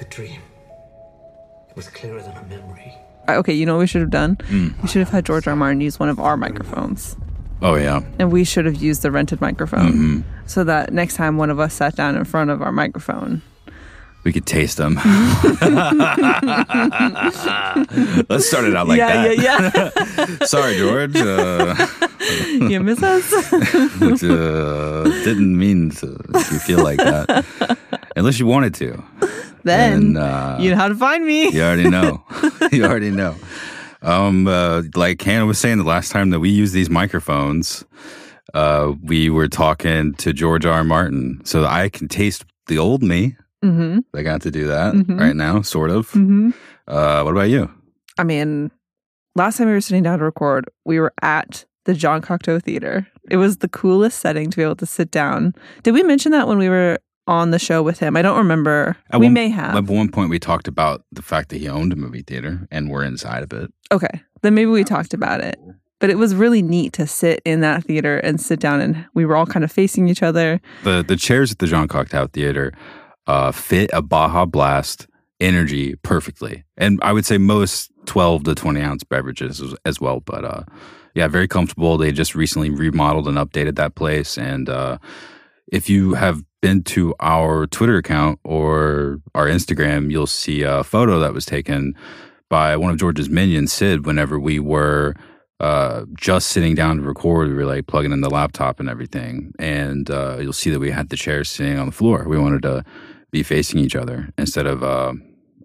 like a dream. It was clearer than a memory. Okay, you know what we should have done? Mm. We should have had George R. R. Martin use one of our microphones. Oh yeah. And we should have used the rented microphone Mhm. so that next time one of us sat down in front of our microphone. We could taste them. Let's start it out like yeah, that. yeah, yeah. Sorry, George. Uh, you miss us? uh, didn't mean to if you feel like that. Unless you wanted to. Then And, uh, you know how to find me. You already know. you already know. Um, uh, like Hannah was saying, the last time that we used these microphones, uh, we were talking to George R. Martin, so I can taste the old me. Mm-hmm. I got to do that Mhm. right now, sort of. Mm-hmm. Uh, what about you? I mean, last time we were sitting down to record, we were at the Jean Cocteau Theater. It was the coolest setting to be able to sit down. Did we mention that when we were on the show with him? I don't remember. At we one- may have. At one point, we talked about the fact that he owned a movie theater, and we're inside of it. Okay. Then maybe we talked about it. But it was really neat to sit in that theater and sit down and we were all kind of facing each other. the The chairs at the Jean Cocteau Theater uh, fit a Baja Blast energy perfectly, and I would say most twelve to twenty ounce beverages as, as well. But uh, yeah, very comfortable. They just recently remodeled and updated that place, and uh, if you have been to our Twitter account or our Instagram, you'll see a photo that was taken by one of George's minions, Sid, whenever we were uh, just sitting down to record. We were like plugging in the laptop and everything. And uh, you'll see that we had the chairs sitting on the floor. We wanted to be facing each other instead of uh,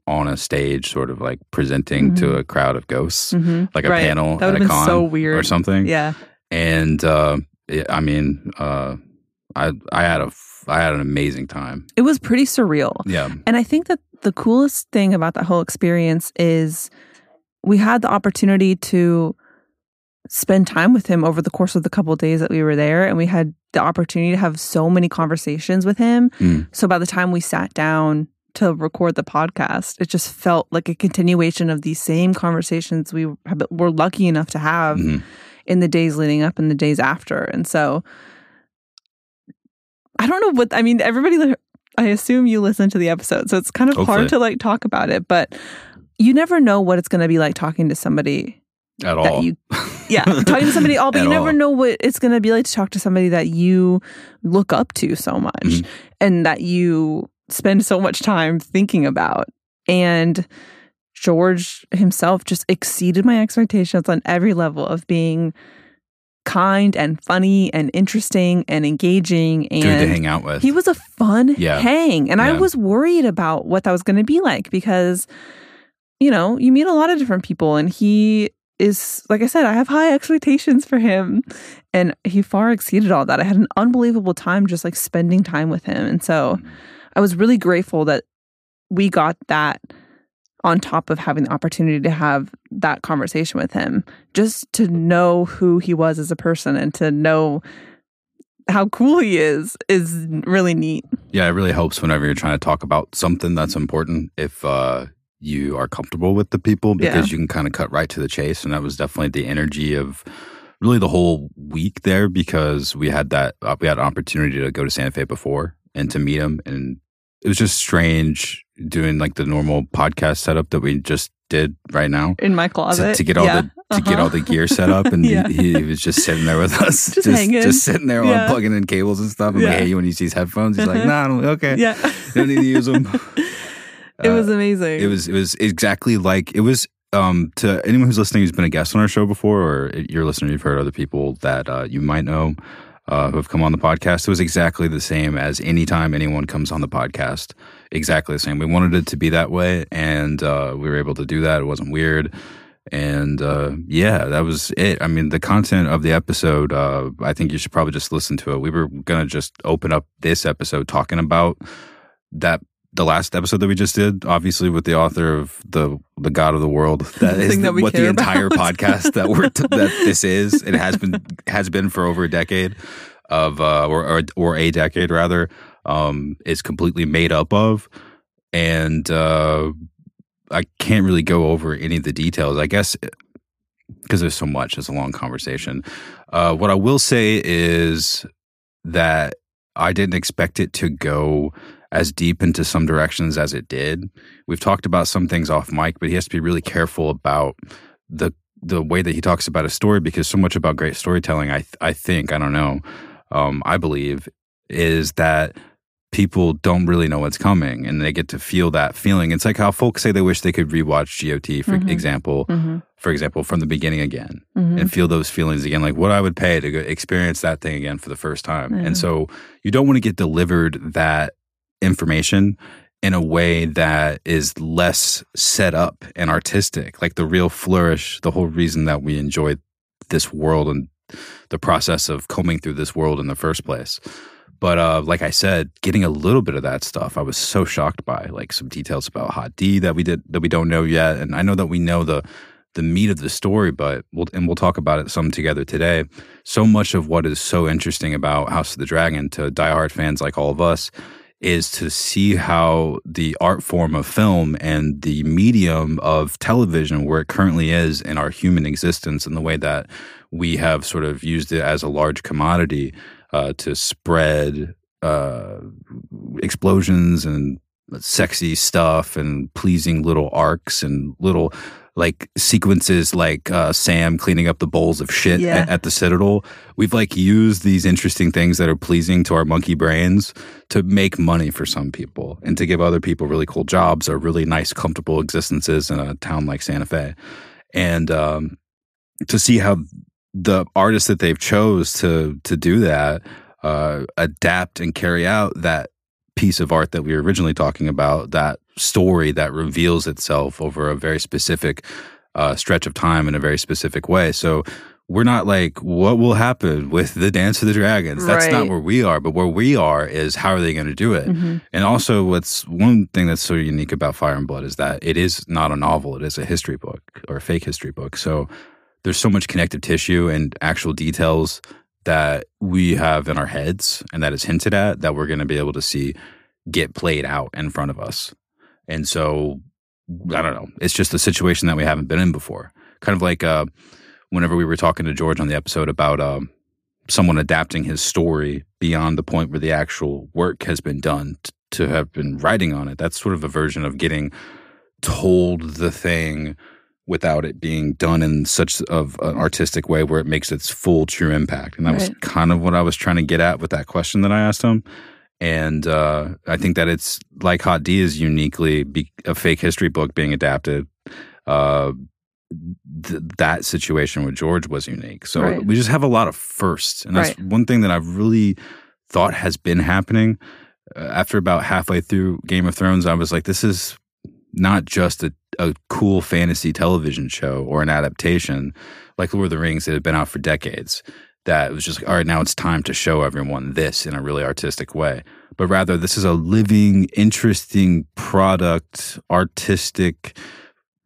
on a stage, sort of like presenting to a crowd of ghosts, Mhm. like a Right. panel That at a con so weird. or something. Yeah. And uh, it, I mean, uh, I I had a I had an amazing time. It was pretty surreal. Yeah. And I think that the coolest thing about that whole experience is we had the opportunity to spend time with him over the course of the couple of days that we were there and we had the opportunity to have so many conversations with him. Mm. So by the time we sat down to record the podcast, it just felt like a continuation of these same conversations we were lucky enough to have Mhm. in the days leading up and the days after. And so I don't know what I mean everybody I assume you listen to the episode. So it's kind of Hopefully. hard to like talk about it, but you never know what it's going to be like talking to somebody At all. you yeah, talking to somebody all, but At you never all. know what it's going to be like to talk to somebody that you look up to so much Mhm. and that you spend so much time thinking about. And George himself just exceeded my expectations on every level of being kind and funny and interesting and engaging and Good to hang out with. he was a fun Yeah. hang. And I was worried about what that was going to be like because, you know, you meet a lot of different people and he is, like I said, I have high expectations for him. And he far exceeded all that. I had an unbelievable time just like spending time with him. And so mm. I was really grateful that we got that on top of having the opportunity to have that conversation with him, just to know who he was as a person and to know how cool he is is really neat. Yeah, it really helps whenever you're trying to talk about something that's important if uh, you are comfortable with the people because you can kind of cut right to the chase. And that was definitely the energy of really the whole week there because we had that uh, we had an opportunity to go to Santa Fe before and to meet him, and it was just strange doing like the normal podcast setup that we just did right now. In my To, closet. to get all Yeah. the to get all the Uh-huh. gear set up, and Yeah. he, he was just sitting there with us, Just hanging. just sitting there Yeah. unplugging in cables and stuff. And Yeah. like, hey, you want to use these headphones? He's like, Uh-huh. nah, I don't- okay, Yeah. don't need to use them. it was amazing. It was it was exactly like it was. Um, to anyone who's listening who's been a guest on our show before, or you're a listener, you've heard other people that uh, you might know uh, who have come on the podcast. It was exactly the same as anytime anyone comes on the podcast. Exactly the same. We wanted it to be that way, and uh, we were able to do that. It wasn't weird. And uh, yeah, that was it. I mean, the content of the episode, uh, I think you should probably just listen to it. We were going to just open up this episode talking about that the last episode that we just did, obviously with the author of the the God of the World. That is that what the entire about. podcast that we're t- that this is. It has been has been for over a decade of uh, or, or or a decade rather um, is completely made up of, and uh, I can't really go over any of the details. I guess because there's so much. It's a long conversation. Uh, what I will say is that I didn't expect it to go as deep into some directions as it did. We've talked about some things off mic, but he has to be really careful about the the way that he talks about a story because so much about great storytelling, I I think I don't know, um, I believe is that people don't really know what's coming and they get to feel that feeling. It's like how folks say they wish they could rewatch GOT, for Mhm. example, Mhm. for example, from the beginning again Mhm. and feel those feelings again, like what I would pay to experience that thing again for the first time. And so you don't want to get delivered that information in a way that is less set up and artistic. Like the real flourish, the whole reason that we enjoy this world and the process of combing through this world in the first place. But uh, like I said, getting a little bit of that stuff, I was so shocked by like some details about Hot D that we did that we don't know yet, and I know that we know the the meat of the story, but we'll and we'll talk about it some together today. So much of what is so interesting about House of the Dragon to diehard fans like all of us is to see how the art form of film and the medium of television, where it currently is in our human existence, and the way that we have sort of used it as a large commodity uh, to spread uh, explosions and sexy stuff and pleasing little arcs and little like sequences like uh, Sam cleaning up the bowls of shit Yeah. at, at the Citadel. We've like used these interesting things that are pleasing to our monkey brains to make money for some people and to give other people really cool jobs or really nice, comfortable existences in a town like Santa Fe. And um, to see how the artists that they've chose to to do that uh, adapt and carry out that piece of art that we were originally talking about, that story that reveals itself over a very specific uh, stretch of time in a very specific way. So we're not like, what will happen with the Dance of the Dragons? That's not where we are. But where we are is how are they going to do it? Mhm. And also, what's one thing that's so unique about Fire and Blood is that it is not a novel; it is a history book or a fake history book. So there's so much connective tissue and actual details that we have in our heads and that is hinted at that we're going to be able to see get played out in front of us. And so I don't know. It's just a situation that we haven't been in before. Kind of like uh, whenever we were talking to George on the episode about um, someone adapting his story beyond the point where the actual work has been done t- to have been writing on it. That's sort of a version of getting told the thing without it being done in such of an artistic way where it makes its full true impact. And that was kind of what I was trying to get at with that question that I asked him. And uh, I think that it's like Hot D is uniquely be- a fake history book being adapted. Uh, th- that situation with George was unique. So Right. we just have a lot of firsts, and that's Right. one thing that I've really thought has been happening. Uh, after about halfway through Game of Thrones, I was like, this is not just a, a cool fantasy television show or an adaptation like Lord of the Rings that had been out for decades. That it was just like, all right, now it's time to show everyone this in a really artistic way. But rather, this is a living, interesting product, artistic,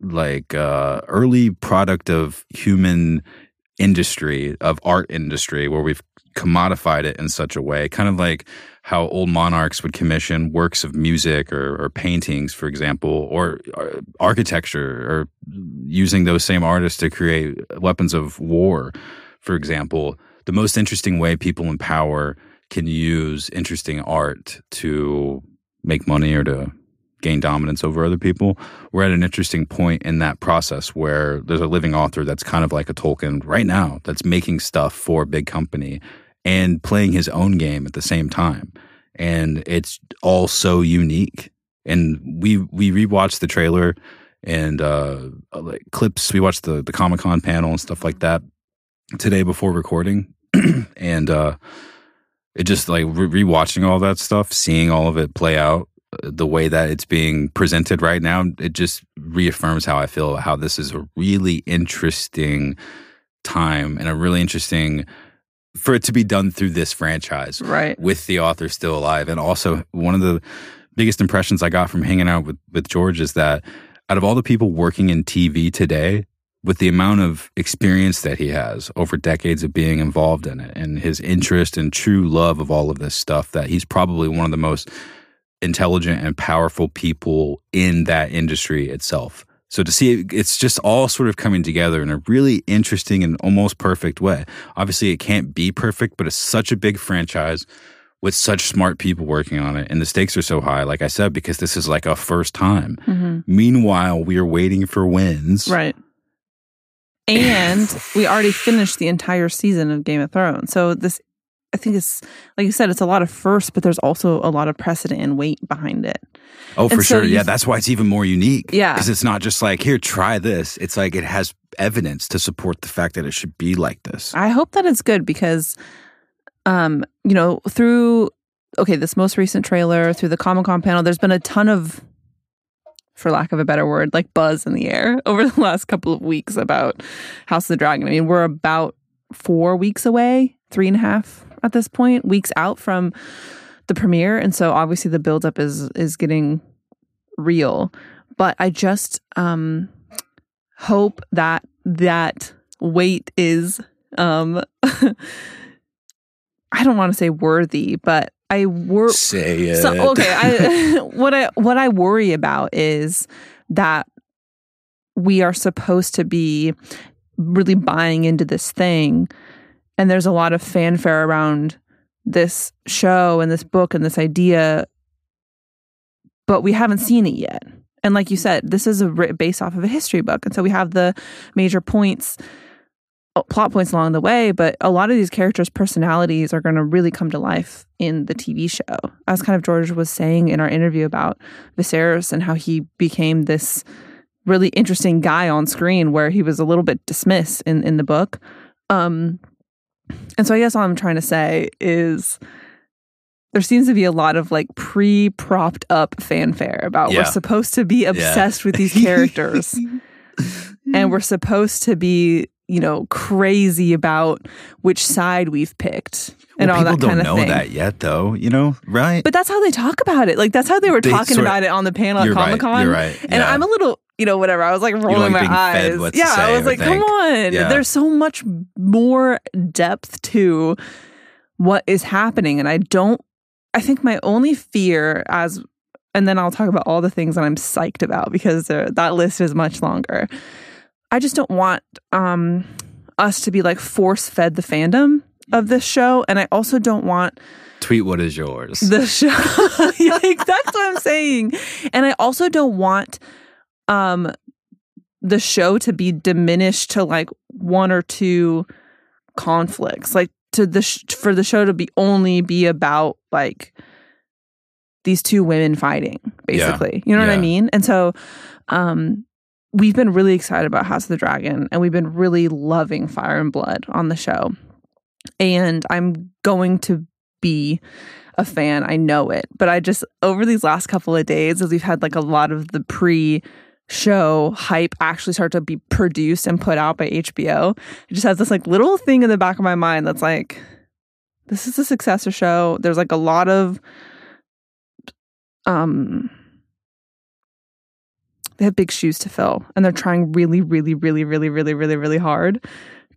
like uh, early product of human industry, of art industry, where we've commodified it in such a way, kind of like how old monarchs would commission works of music or, or paintings, for example, or uh, architecture, or using those same artists to create weapons of war, for example. The most interesting way people in power can use interesting art to make money or to gain dominance over other people. We're at an interesting point in that process where there's a living author that's kind of like a Tolkien right now that's making stuff for a big company and playing his own game at the same time. And it's all so unique. And we we rewatched the trailer and uh like clips. We watched the the Comic Con panel and stuff like that today before recording. and uh it just like re- rewatching all that stuff, seeing all of it play out uh, the way that it's being presented right now, it just reaffirms how I feel how this is a really interesting time and a really interesting for it to be done through this franchise Right. with the author still alive. And also, one of the biggest impressions I got from hanging out with, with George is that out of all the people working in TV today, with the amount of experience that he has over decades of being involved in it and his interest and true love of all of this stuff, that he's probably one of the most intelligent and powerful people in that industry itself. So to see it, it's just all sort of coming together in a really interesting and almost perfect way. Obviously, it can't be perfect, but it's such a big franchise with such smart people working on it and the stakes are so high like i said because this is like a first time Mm-hmm. meanwhile we are waiting for Winds Right. And we already finished the entire season of Game of Thrones. So this I think it's like you said, it's a lot of first, but there's also a lot of precedent and weight behind it. oh for so sure yeah that's why it's even more unique Yeah. because it's not just like here try this it's like it has evidence to support the fact that it should be like this I hope that it's good because um, you know, through okay, this most recent trailer, through the Comic Con panel, there's been a ton of for lack of a better word, like buzz in the air over the last couple of weeks about House of the Dragon. I mean, we're about four weeks away, three and a half at this point, weeks out from the premiere. And so obviously the buildup is is getting real. But I just um hope that that weight is um I don't want to say worthy, but I wor say it so okay, I what I what I worry about is that we are supposed to be really buying into this thing and there's a lot of fanfare around this show and this book and this idea but we haven't seen it yet. And like you said, this is a based off of a history book and so we have the major points plot points along the way, but a lot of these characters' personalities are going to really come to life in the TV show. As kind of George was saying in our interview about Viserys and how he became this really interesting guy on screen where he was a little bit dismissed in, in the book. Um, and so I guess all I'm trying to say is there seems to be a lot of like pre propped up fanfare about Yeah. we're supposed to be obsessed with these characters and we're supposed to be you know crazy about which side we've picked and well, all people don't know that yet though you know right? But that's how they talk about it. Like that's how they were They talking sort of- about it on the panel at comic-con you're right, and yeah. i'm a little you know whatever. I was like rolling like my eyes. yeah i was like come on. Yeah. there's so much more depth to what is happening and i don't i think my only fear as and then I'll talk about all the things that I'm psyched about because that list is much longer. I just don't want um, us to be like force fed the fandom of this show, and I also don't want tweet what is yours. the show. yeah, like, that's what I'm saying, and I also don't want um, the show to be diminished to like one or two conflicts, like to the sh- for the show to be only be about like these two women fighting basically. You know what i mean? And so um we've been really excited about house of the dragon and we've been really loving fire and blood on the show. And i'm going to be a fan. I know it. But i just over these last couple of days as we've had like a lot of the pre show hype actually start to be produced and put out by hbo it just has this like little thing in the back of my mind that's like this is a successor show. There's like a lot of um they have big shoes to fill and they're trying really really really really really really really hard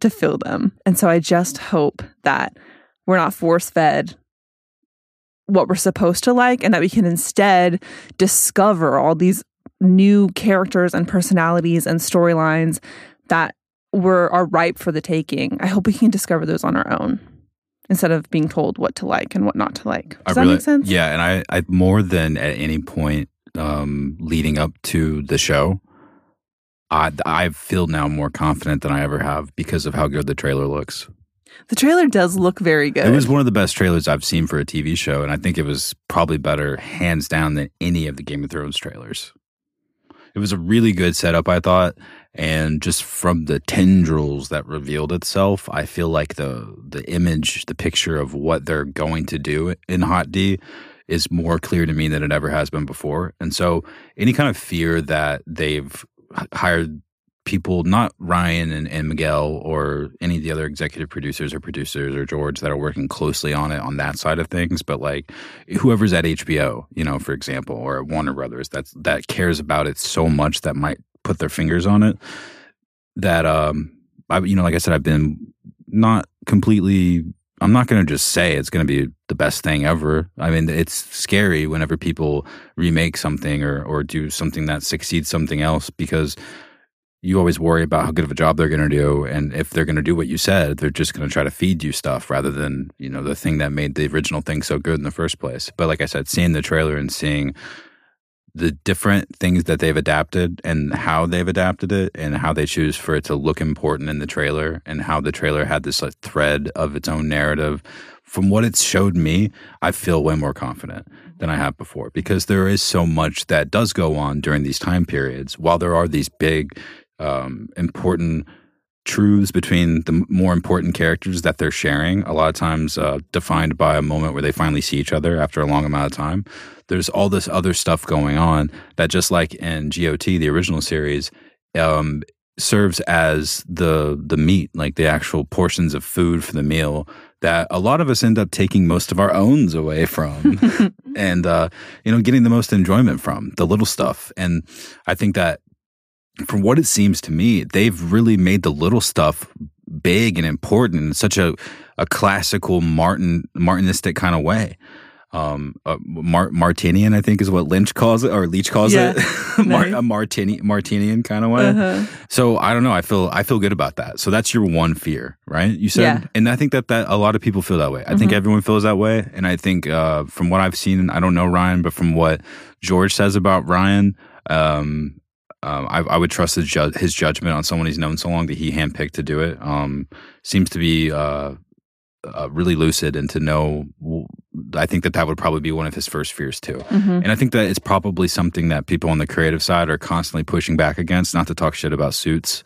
to fill them. And so i just hope that we're not force fed what we're supposed to like and that we can instead discover all these new characters and personalities and storylines that were are ripe for the taking. I hope we can discover those on our own instead of being told what to like and what not to like. Does I that really- make sense? Yeah, and I, I more than at any point um, leading up to the show, I I feel now more confident than I ever have because of how good the trailer looks. The trailer does look very good. It was one of the best trailers I've seen for a TV show, and I think it was probably better, hands down, than any of the Game of Thrones trailers. It was a really good setup, I thought, and just from the tendrils that revealed itself, I feel like the the image, the picture of what they're going to do in Hot D is more clear to me than it ever has been before. And so, any kind of fear that they've hired people, not Ryan and, and Miguel or any of the other executive producers or producers or George that are working closely on it on that side of things, but like whoever's at HBO, you know, for example, or at Warner Brothers, that's that cares about it so much that might put their fingers on it. That um, I you know, like I said, I've been not completely. I'm not going to just say it's going to be the best thing ever. I mean, it's scary whenever people remake something or or do something that succeeds something else because you always worry about how good of a job they're going to do and if they're going to do what you said they're just going to try to feed you stuff rather than you know the thing that made the original thing so good in the first place but like i said seeing the trailer and seeing the different things that they've adapted and how they've adapted it and how they choose for it to look important in the trailer and how the trailer had this like, thread of its own narrative. From what it's showed me i feel way more confident than i have before because there is so much that does go on during these time periods. While there are these big um, important truths between the more important characters that they're sharing a lot of times uh, defined by a moment where they finally see each other after a long amount of time. There's all this other stuff going on that just like in got the original series um, serves as the the meat like the actual portions of food for the meal that a lot of us end up taking most of our owns away from and uh, you know getting the most enjoyment from the little stuff. And i think that from what it seems to me, they've really made the little stuff big and important in such a, a classical Martin Martinistic kind of way. Um, uh, Mar- Martinian, I think, is what Lynch calls it, or Leach calls Yeah. it, Mar- a Martini Martinian kind of way. Uh-huh. So I don't know. I feel I feel good about that. So that's your one fear, right? You said, Yeah. and I think that that a lot of people feel that way. I think Mhm. everyone feels that way, and I think uh, from what I've seen, I don't know Ryan, but from what George says about Ryan, um, um, I, I would trust his, ju- his judgment on someone he's known so long that he handpicked to do it. Um, seems to be uh, uh, really lucid and to know. I think that that would probably be one of his first fears too. Mhm. And I think that it's probably something that people on the creative side are constantly pushing back against. Not to talk shit about suits,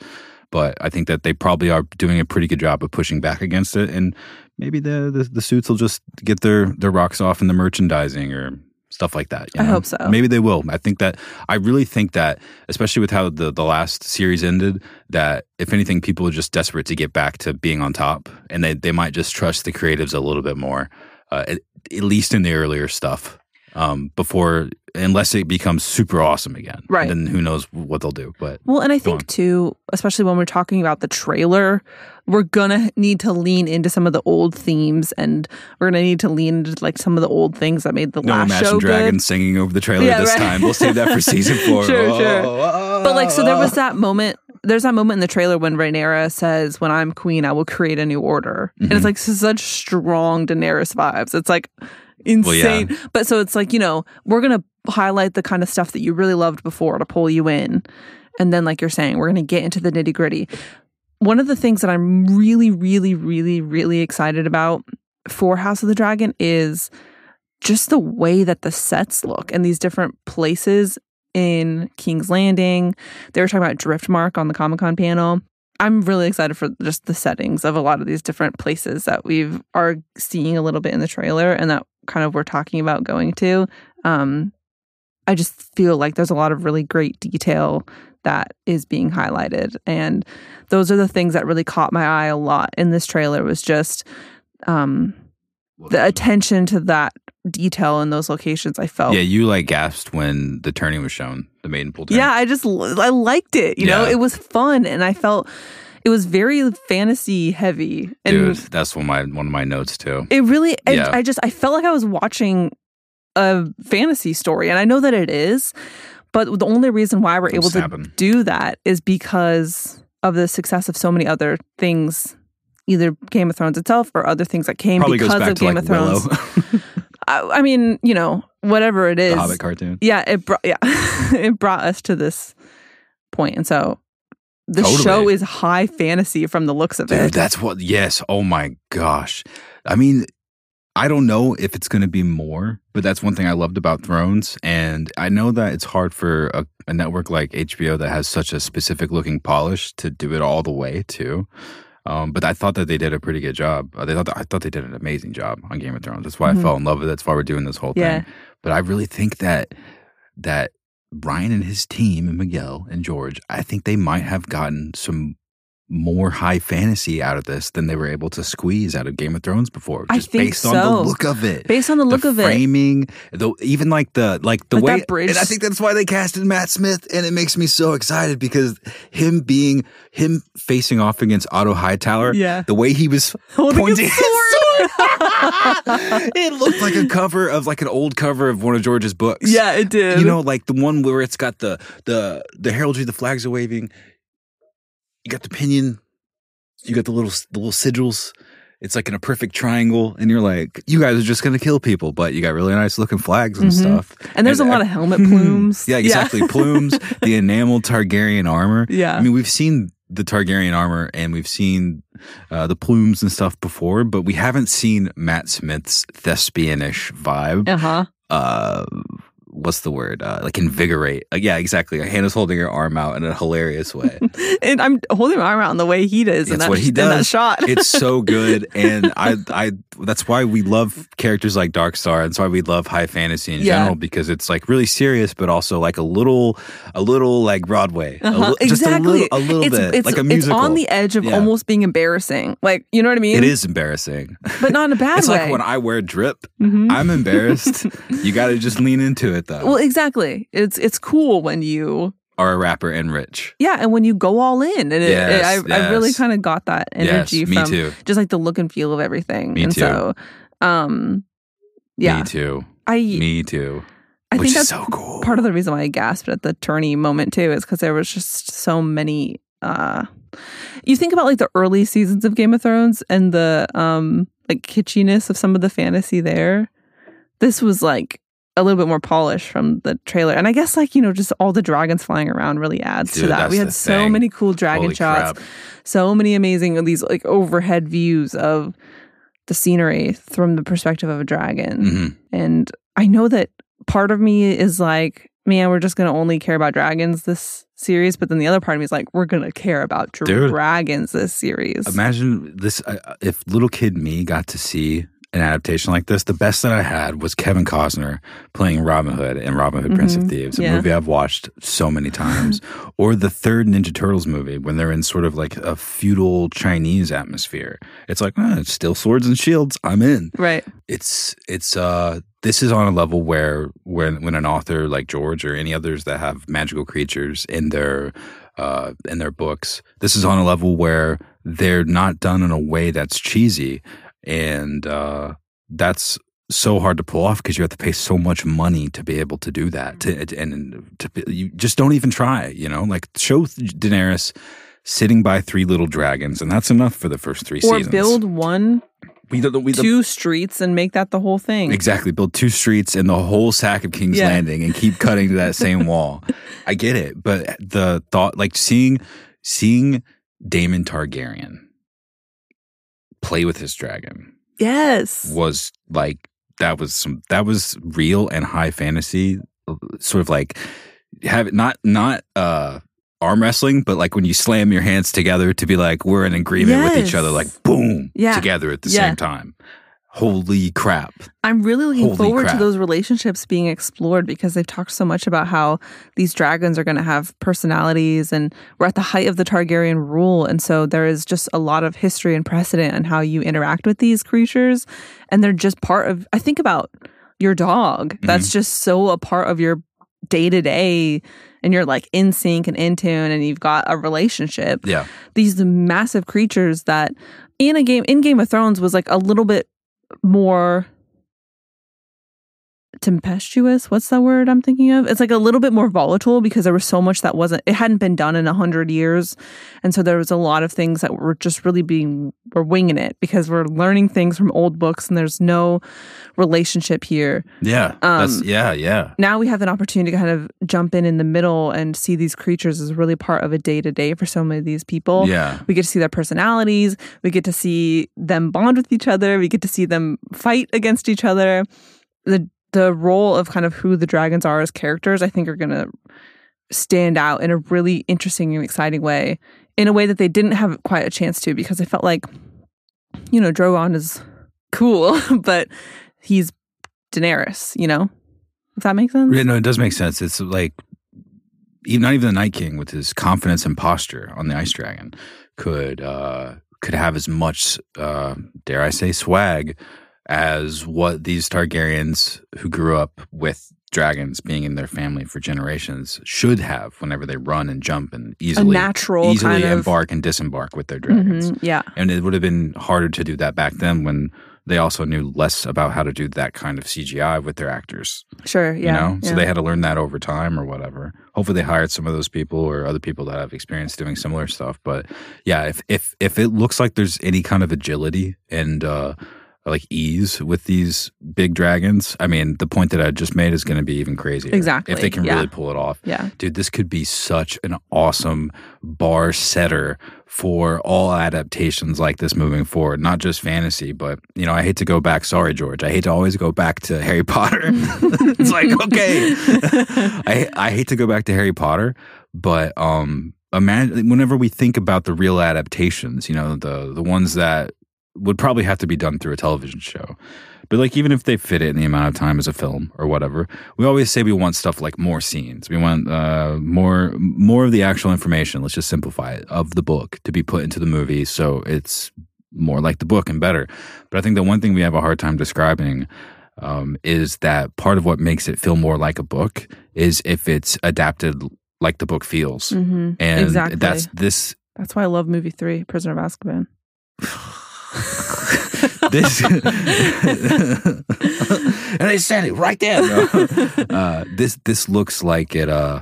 but I think that they probably are doing a pretty good job of pushing back against it. And maybe the the, the suits will just get their their rocks off in the merchandising or stuff like that. you I hope so. Maybe they will. I think that I really think that, especially with how the the last series ended, that if anything, people are just desperate to get back to being on top, and they they might just trust the creatives a little bit more, uh, at, at least in the earlier stuff. Um, before, unless it becomes super awesome again, Right. Then who knows what they'll do? But Well, and I think on. too, especially when we're talking about the trailer, we're gonna need to lean into some of the old themes, and we're gonna need to lean into like some of the old things that made the no last Imagine show Dragons good. singing over the trailer Yeah, this right. time. We'll save that for season four. Sure, sure. Oh, But like, so there was that moment. There's that moment in the trailer when Rhaenyra says, "When I'm queen, I will create a new order," and Mhm. it's like such strong Daenerys vibes. It's like insane. But so it's like you know we're gonna highlight the kind of stuff that you really loved before to pull you in, and then like you're saying, we're gonna get into the nitty gritty. One of the things that I'm really, really, really, really excited about for House of the Dragon is just the way that the sets look and these different places in King's Landing. They were talking about Driftmark on the Comic Con panel. I'm really excited for just the settings of a lot of these different places that we've are seeing a little bit in the trailer and that kind of we're talking about going to. Um, I just feel like there's a lot of really great detail that is being highlighted, and those are the things that really caught my eye a lot in this trailer. Was just um, the attention to that detail in those locations. I felt Yeah, you like gasped when the turning was shown, the maiden pool turn. yeah, I just I liked it. You know, it was fun, and I felt it was very fantasy heavy, and dude, that's one of my one of my notes too. it really. I- Yeah. I, just I felt like I was watching a fantasy story, and I know that it is, but the only reason why we're From able snapping. to do that is because of the success of so many other things. Either Game of Thrones itself or other things that came Probably because of Game like of Thrones. I, I mean, you know, whatever it is, the Hobbit cartoon. yeah it brought yeah it brought us to this point and so the Totally. show is high fantasy from the looks of Dude, it that's what. Yes. Oh my gosh. I mean, I don't know if it's going to be more, but that's one thing I loved about Thrones, and I know that it's hard for a, a network like HBO that has such a specific looking polish to do it all the way too. Um, but I thought that they did a pretty good job. Uh, They thought that, I thought they did an amazing job on Game of Thrones. That's why Mhm. I fell in love with it. That's why we're doing this whole Yeah. thing. But I really think that that Brian and his team and Miguel and George, I think they might have gotten some more high fantasy out of this than they were able to squeeze out of Game of Thrones before, I just based on the look of it. based on the look the of it framing, the even like the like the Like way, that bridge. and I think that's why they casted Matt Smith, and it makes me so excited because him being him facing off against Otto Hightower, Yeah. the way he was pointing his it looked like a cover of like an old cover of one of George's books. yeah it did You know, like the one where it's got the the the heraldry, the flags are waving. you got the pinion, you got the little the little sigils. It's like in a perfect triangle, and you're like, you guys are just gonna kill people, but you got really nice looking flags and Mhm. stuff. And there's And a lot of helmet plumes. Yeah, exactly. Plumes, the enameled Targaryen armor. Yeah. I mean, we've seen the Targaryen armor and we've seen uh, the plumes and stuff before, but we haven't seen Matt Smith's thespianish vibe. Uh huh. Uh, what's the word? Uh, like invigorate. Uh, yeah, exactly. Hannah's holding her arm out in a hilarious way. And I'm holding my arm out in the way he does. That's that, what he In that does. shot. it's so good, and I, I. That's why we love characters like Darkstar. and That's why we love high fantasy in Yeah. general because it's like really serious, but also like a little, a little like Broadway, Uh-huh. a exactly. little, a little it's, bit, it's, like a It's on the edge of Yeah. almost being embarrassing. Like, you know what I mean? It is embarrassing. But not in a bad It's way. It's like when I wear drip, Mhm. I'm embarrassed. you got to just lean into it though. Well, exactly. It's it's cool when you Are a rapper and rich. yeah, and when you go all in, and it, it- Yes, I I really kind of got that energy yes, me from too. just like the look and feel of everything. Me and too. so, um, yeah, Me too. I Me too. I Which think that's so cool. part of the reason why I gasped at the tourney moment too is because there was just so many. uh You think about like the early seasons of Game of Thrones and the um like kitschiness of some of the fantasy there. This was like a little bit more polished from the trailer, and I guess like you know just all the dragons flying around really adds to that. We had so thing. many cool dragon Holy shots, crap. so many amazing these like overhead views of the scenery from the perspective of a dragon. Mhm. And I know that part of me is like, man, we're just going to only care about dragons this series. But then the other part of me is like, we're going to care about Dude. dragons this series. Imagine this uh, if little kid me got to see an adaptation like this. The best that I had was Kevin Costner playing Robin Hood in Robin Hood Prince of Mhm, Thieves, a yeah. movie I've watched so many times. or the third Ninja Turtles movie when they're in sort of like a feudal Chinese atmosphere. It's like, ah, it's still swords and shields. I'm in. right. It's it's uh this is on a level where when when an author like George or any others that have magical creatures in their uh in their books, this is on a level where they're not done in a way that's cheesy and uh that's so hard to pull off because you have to pay so much money to be able to do that to, and to you just don't even try you know like show Daenerys sitting by three little dragons and that's enough for the first three Or seasons build one, we, the, we, the, two streets and make that the whole thing. Exactly. Build two streets and the whole sack of King's Yeah. Landing and keep cutting to that same wall. I get it. But the thought like seeing seeing Daemon Targaryen play with his dragon Yes. was like that was some that was real and high fantasy sort of like have not not uh arm wrestling but like when you slam your hands together to be like we're in agreement with each other like boom Yeah. together at the Yeah. same time holy crap I'm really looking Holy forward crap. to those relationships being explored because they've talked so much about how these dragons are going to have personalities and we're at the height of the Targaryen rule. And so there is just a lot of history and precedent on how you interact with these creatures. And they're just part of, I think about your dog. Mm-hmm. That's just so a part of your day to day. And you're like in sync and in tune and you've got a relationship yeah these massive creatures that in a game in Game of Thrones was like a little bit more tempestuous what's that word i'm thinking of it's like a little bit more volatile because there was so much that wasn't it hadn't been done in a hundred years and so there was a lot of things that were just really being we're winging it because we're learning things from old books and there's no relationship here Yeah. Um, yeah, yeah. now we have an opportunity to kind of jump in in the middle and see these creatures as really part of a day to day for so many of these people Yeah. we get to see their personalities. We get to see them bond with each other. We get to see them fight against each other. The the role of kind of who the dragons are as characters, I think, are going to stand out in a really interesting and exciting way, in a way that they didn't have quite a chance to, because I felt like, you know, Drogon is cool, but he's Daenerys. You know, if that makes sense. Yeah, no, it does make sense. It's like even not even the Night King with his confidence and posture on the Ice Dragon could uh could have as much uh dare I say swag as what these Targaryens who grew up with dragons being in their family for generations should have whenever they run and jump and easily natural easily kind of embark and disembark with their dragons. Mhm, yeah. And it would have been harder to do that back then when they also knew less about how to do that kind of CGI with their actors. Sure. Yeah. You know, so yeah. they had to learn that over time or whatever. Hopefully, they hired some of those people or other people that have experience doing similar stuff. But yeah, if if if it looks like there's any kind of agility and uh, like ease with these big dragons, I mean, the point that I just made is going to be even crazier. Exactly, If they can yeah. really pull it off. Yeah. Dude, this could be such an awesome bar setter for all adaptations like this moving forward. Not just fantasy, but you know, I hate to go back. Sorry, George. I hate to always go back to Harry Potter. it's like okay, I I hate to go back to Harry Potter, but um, imagine whenever we think about the real adaptations, you know, the the ones that would probably have to be done through a television show. But like even if they fit it in the amount of time as a film or whatever, we always say we want stuff like more scenes. We want uh, more more of the actual information. Let's just simplify it of the book to be put into the movie, so it's more like the book and better. But I think the one thing we have a hard time describing um, is that part of what makes it feel more like a book is if it's adapted like the book feels, hmm and exactly. that's this That's why I love movie three, Prisoner of Azkaban. this and I said it right there. bro. Uh, this this looks like it. Uh,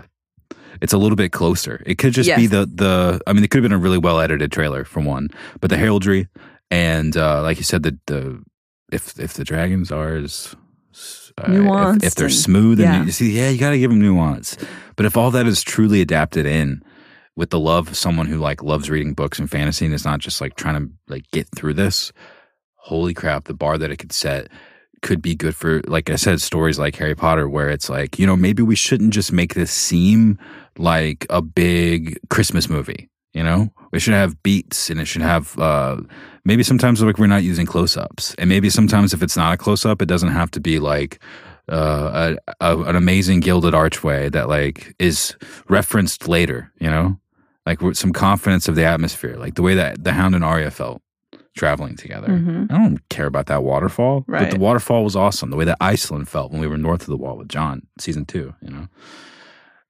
it's a little bit closer. It could just be the the. I mean, it could have been a really well edited trailer for one, but the heraldry and uh, like you said, the the if if the dragons are as uh, Nuanced if, if they're and- smooth and yeah. you see, yeah, you got to give them nuance. But if all that is truly adapted in with the love of someone who like loves reading books and fantasy and is not just like trying to like get through this, holy crap, the bar that it could set could be good for like I said, stories like Harry Potter where it's like, you know, maybe we shouldn't just make this seem like a big Christmas movie. You know, we should have beats and it should have uh maybe sometimes like we're not using close ups. And maybe sometimes if it's not a close up, it doesn't have to be like uh, a, a, an amazing gilded archway that like is referenced later, you know, like some confidence of the atmosphere, like the way that the Hound and Arya felt traveling together. Mhm. I don't care about that waterfall, but the waterfall was awesome. The way that Iceland felt when we were north of the wall with Jon, season two, you know,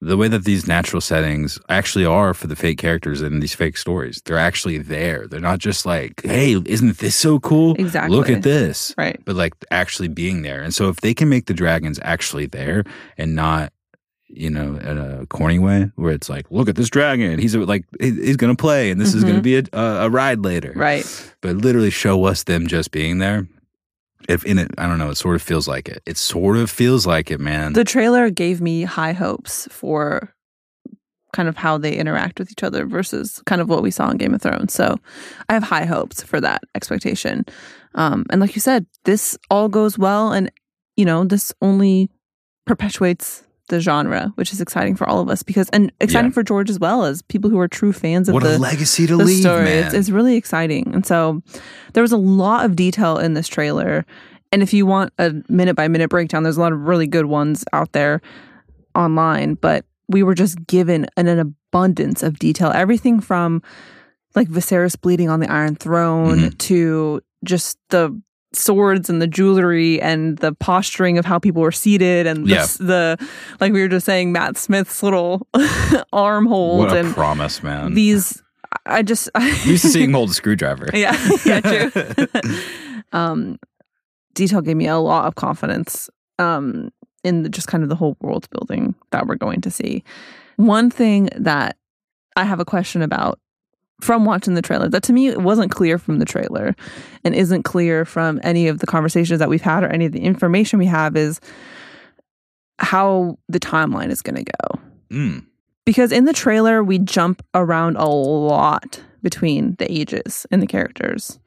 the way that these natural settings actually are for the fake characters in these fake stories. They're actually there. They're not just like, hey, isn't this so cool? Exactly. Look at this Right. but like actually being there. And so if they can make the dragons actually there and not, you know, in a corny way where it's like, look at this dragon, he's like he's gonna play, and this is gonna be a, a, a ride later, Right. But literally show us them just being there. If in it, I don't know, it sort of feels like it. It sort of feels like it, man. The trailer gave me high hopes for kind of how they interact with each other versus kind of what we saw in Game of Thrones. So I have high hopes for that expectation. Um, and like you said, this all goes well, and you know, this only perpetuates the genre, which is exciting for all of us because, and exciting Yeah. for George as well as people who are true fans of what the a legacy to the leave, story. man. It's, it's really exciting. And so there was a lot of detail in this trailer. And if you want a minute by minute breakdown, there's a lot of really good ones out there online. But we were just given an, an abundance of detail. Everything from like Viserys bleeding on the Iron Throne Mm-hmm. to just the swords and the jewelry and the posturing of how people were seated and the, Yeah. the like we were just saying Matt Smith's little arm hold what a and promise, man. these I just I'm used to seeing him hold a screwdriver. yeah yeah true um detail gave me a lot of confidence um in the, just kind of the whole world building that we're going to see one thing that i have a question about from watching the trailer that to me it wasn't clear from the trailer and isn't clear from any of the conversations that we've had or any of the information we have is how the timeline is going to go Mm. because in the trailer we jump around a lot between the ages and the characters.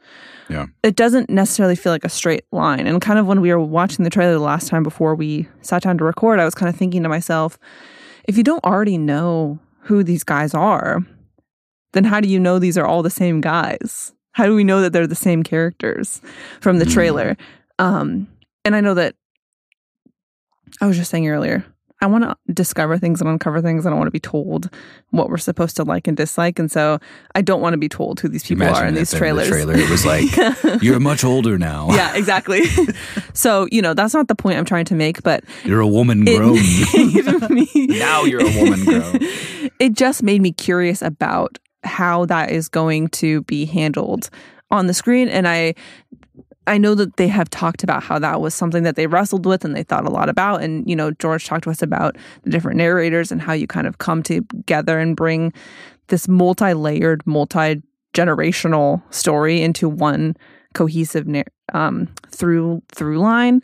Yeah. It doesn't necessarily feel like a straight line. And kind of when we were watching the trailer the last time before we sat down to record, I was kind of thinking to myself, if you don't already know who these guys are, then how do you know these are all the same guys? How do we know that they're the same characters from the Mm. trailer? Um, and I know that I was just saying earlier, I want to discover things and uncover things. I don't want to be told what we're supposed to like and dislike. And so I don't want to be told who these people Imagine are in these in trailers. The trailer, it was like, you're much older now. yeah, exactly. so, you know, that's not the point I'm trying to make, but You're a woman grown. me- now you're a woman grown. it just made me curious about how that is going to be handled on the screen and i I know that they have talked about how that was something that they wrestled with and they thought a lot about. And, you know, George talked to us about the different narrators and how you kind of come together and bring this multi layered, multi generational story into one cohesive um, through through line.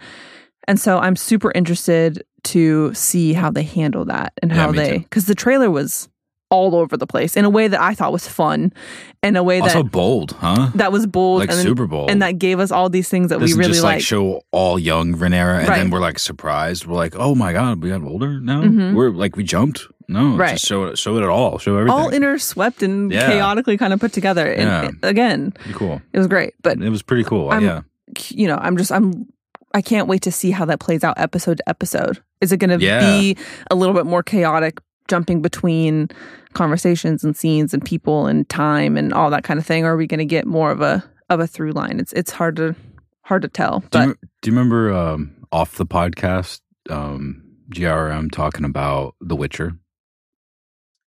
And so I'm super interested to see how they handle that and how Yeah, me they because the trailer was all over the place in a way that I thought was fun, in a way that Also bold, huh? that was bold Like and then- super bold. and that gave us all these things that Doesn't we really just like. show all young Rhaenyra, and Right. then we're like surprised. We're like, oh my god, we got older now. Mhm. We're like we jumped. No, Right. just show it, show it all, show everything. all interswept and Yeah. chaotically kind of put together. And Yeah. it- again, Pretty cool. it was great. But It was pretty cool. I'm- yeah, you know, I'm just I'm I can't wait to see how that plays out episode to episode. Is it going to Yeah. be a little bit more chaotic, jumping between conversations and scenes and people and time and all that kind of thing, or are we going to get more of a of a through line? It's it's hard to hard to tell. Do you, do you remember um, off the podcast, um, GRM talking about The Witcher?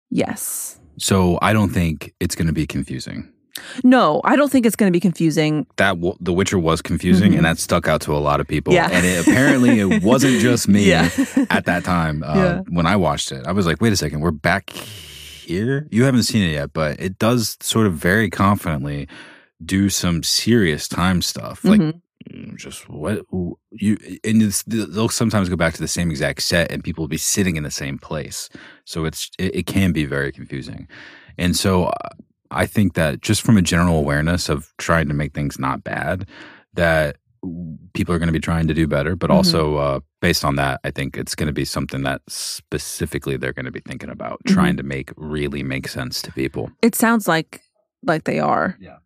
yes, So I don't think it's going to be confusing. no, I don't think it's going to be confusing. That w- The Witcher was confusing, Mhm. and that stuck out to a lot of people. Yeah. And it, apparently, it wasn't just me Yeah. at that time uh, Yeah. when I watched it. I was like, wait a second, we're back here. You haven't seen it yet, but it does sort of very confidently do some serious time stuff, like Mhm. mm, just what you and it's, they'll sometimes go back to the same exact set and people will be sitting in the same place so it's it, it can be very confusing and so uh, i think that just from a general awareness of trying to make things not bad that people are going to be trying to do better but Mhm. also uh, based on that i think it's going to be something that specifically they're going to be thinking about Mhm. trying to make really make sense to people It sounds like like they are. Yeah.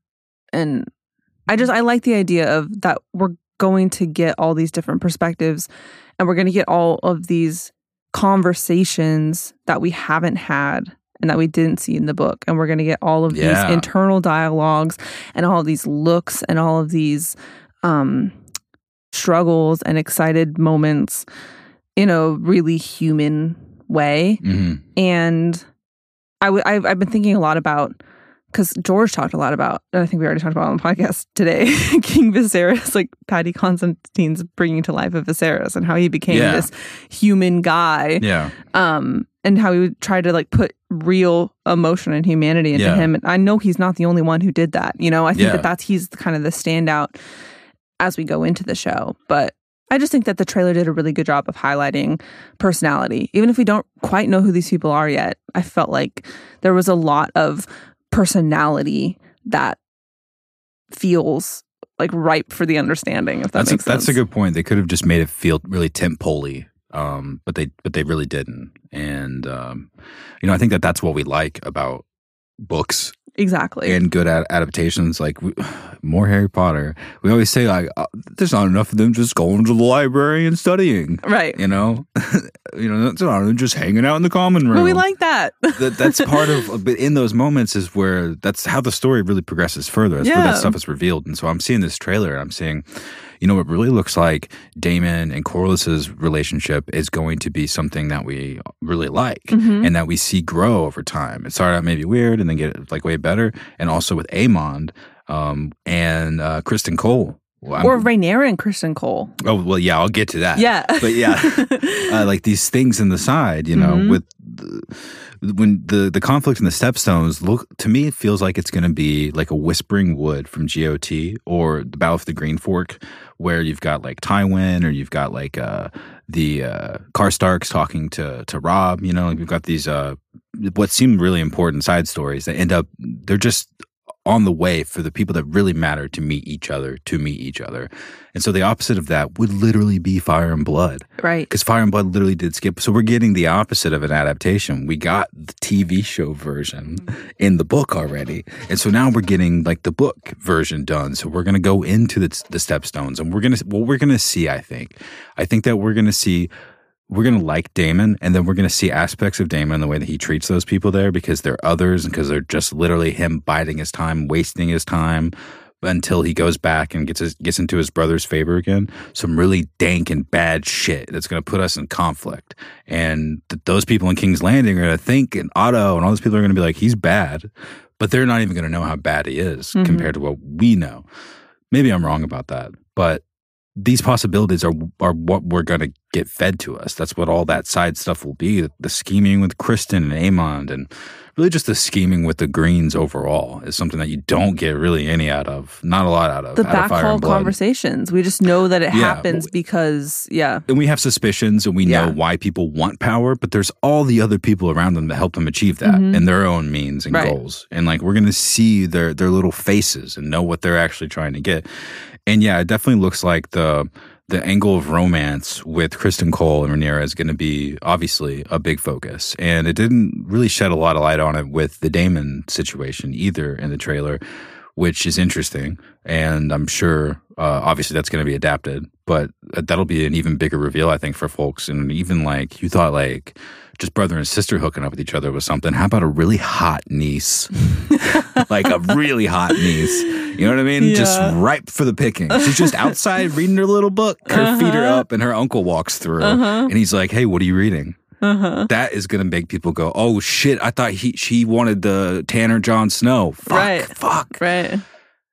And I just I like the idea of that we're going to get all these different perspectives and we're going to get all of these conversations that we haven't had and that we didn't see in the book and we're going to get all of Yeah. these internal dialogues and all of these looks and all of these um struggles and excited moments in a really human way hmm and I w- I've, I've been thinking a lot about because George talked a lot about, and I think we already talked about on the podcast today, King Viserys, like Paddy Considine's bringing to life of Viserys and how he became Yeah. this human guy, yeah um, and how he would try to like put real emotion and humanity into Yeah. him. And I know he's not the only one who did that. You know, I think Yeah. that that's he's kind of the standout as we go into the show, but. I just think that the trailer did a really good job of highlighting personality. Even if we don't quite know who these people are yet, I felt like there was a lot of personality that feels like ripe for the understanding. If that that's a, makes that's a good point. They could have just made it feel really temp-poly, um, but they but they really didn't. And um, you know, I think that that's what we like about books exactly. and good ad- adaptations. Like we, more Harry Potter. We always say like, uh, there's not enough of them just going to the library and studying. right. You know, you know, that's not them just hanging out in the common room. But we like that. that, that's part of but in those moments is where that's how the story really progresses further that's where Yeah. that stuff is revealed and so i'm seeing this trailer and i'm seeing you know it really looks like Daemon and Corlys's relationship is going to be something that we really like Mhm. and that we see grow over time. It started out maybe weird and then get like way better. And also with Aemond um, and uh, Criston Cole Well, or Rhaenyra and Criston Cole. oh well yeah i'll get to that Yeah. but yeah, uh, like these things in the side, you know, Mhm. with the, when the the conflict in the stepstones look to me, it feels like it's going to be like a Whispering Wood from GOT or the Battle of the Green Fork, where you've got like Tywin or you've got like uh, the uh, Karstarks talking to to Robb. You know, like we've got these uh, what seem really important side stories that end up they're just on the way for the people that really matter to meet each other to meet each other. And so the opposite of that would literally be fire and blood. Right. because fire and blood literally did skip. So we're getting the opposite of an adaptation. We got the tv show version mm-hmm. in the book already. And so now we're getting like the book version done. So we're going to go into the, the stepstones and we're going to what we're going to see i think. I think that we're going to see we're going to like Daemon, and then we're going to see aspects of Daemon and the way that he treats those people there because they're others and because they're just literally him biding his time, wasting his time until he goes back and gets his, gets into his brother's favor again. Some really dank and bad shit that's going to put us in conflict. And th- those people in King's Landing are going to think, and Otto and all those people are going to be like, he's bad, but they're not even going to know how bad he is Mhm. compared to what we know. Maybe I'm wrong about that, but these possibilities are are what we're going to get fed to us. That's what all that side stuff will be. The scheming with Criston and Aemond, and really just the scheming with the Greens overall is something that you don't get really any out of. Not a lot out of The out backhaul conversations. We just know that it Yeah. happens because, yeah. and we have suspicions and we Yeah. know why people want power, but there's all the other people around them that help them achieve that Mhm. in their own means and Right. goals. And like we're gonna see their their little faces and know what they're actually trying to get. And yeah, it definitely looks like the the angle of romance with Criston Cole and Rhaenyra is going to be obviously a big focus, and it didn't really shed a lot of light on it with the Daemon situation either in the trailer, which is interesting. And I'm sure, uh, obviously, that's going to be adapted, but that'll be an even bigger reveal, I think, for folks. And even like you thought, like just brother and sister hooking up with each other was something. How about a really hot niece? like a really hot niece. You know what I mean? Just ripe for the picking. She's just outside reading her little book. Her feet are Uh-huh. up, and her uncle walks through, Uh-huh. and he's like, "Hey, what are you reading?" Uh-huh. That is gonna make people go, "Oh shit! I thought he she wanted the Tanner Jon Snow." Fuck, Right. fuck. Right.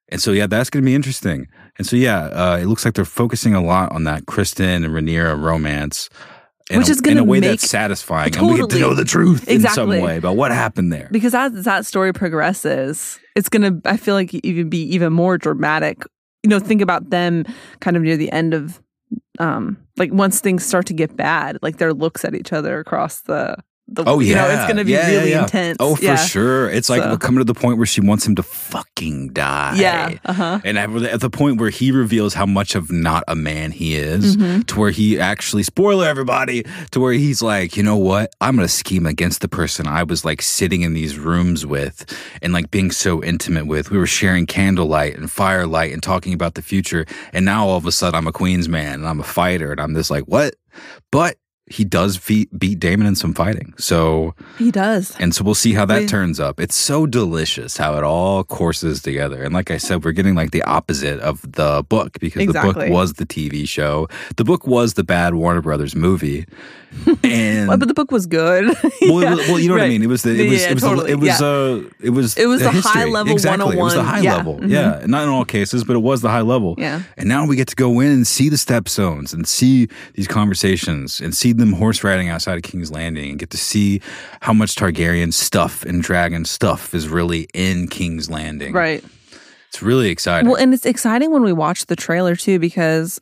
And so yeah, that's gonna be interesting. And so yeah, uh, it looks like they're focusing a lot on that Criston and Rhaenyra romance. In Which a, is in gonna a way make- that's satisfying, and we get to know the truth in some way about what happened there. Because as that story progresses, it's going to, I feel like, even be even more dramatic. You know, think about them kind of near the end of, um, like once things start to get bad, like their looks at each other across the, the Oh you yeah, know, it's going to be Yeah, really yeah. intense. Oh, for sure. It's like So- we're coming to the point where she wants him to fucking die. Yeah. Uh huh. And at the point where he reveals how much of not a man he is, Mhm. to where he actually, spoiler everybody, to where he's like, you know what? I'm going to scheme against the person I was like sitting in these rooms with and like being so intimate with. We were sharing candlelight and firelight and talking about the future. And now all of a sudden I'm a Queen's man and I'm a fighter and I'm just like, what? But he does beat, beat Daemon in some fighting. So, He does. and so we'll see how that turns up. It's so delicious how it all courses together. And like I said, we're getting like the opposite of the book because the book was the TV show. The book was the bad Warner Brothers movie. And Well, but the book was good. well, Yeah. it was- well, you know what I mean. It was the it was Yeah, it was totally. the, it was Yeah. uh it was It was the history. high-level exactly. It was the high Yeah. level. Mhm. Yeah, not in all cases, but it was the high level. Yeah. And now we get to go in and see the stepstones and see these conversations and see them horse riding outside of King's Landing and get to see how much Targaryen stuff and dragon stuff is really in King's Landing. Right. It's really exciting. Well, and it's exciting when we watch the trailer too, because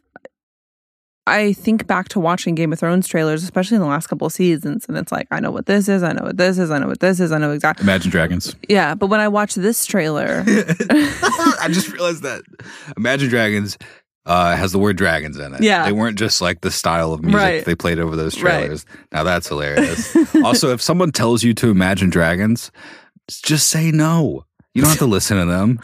I think back to watching Game of Thrones trailers, especially in the last couple of seasons, and it's like, I know what this is, I know what this is, I know what this is, I know exactly. Imagine Dragons. Yeah, but when I watch this trailer, I just realized that Imagine Dragons uh, has the word dragons in it. Yeah. They weren't just like the style of music Right. they played over those Right. trailers. Now that's hilarious. also, if someone tells you to imagine dragons, just say no. You don't have to listen to them.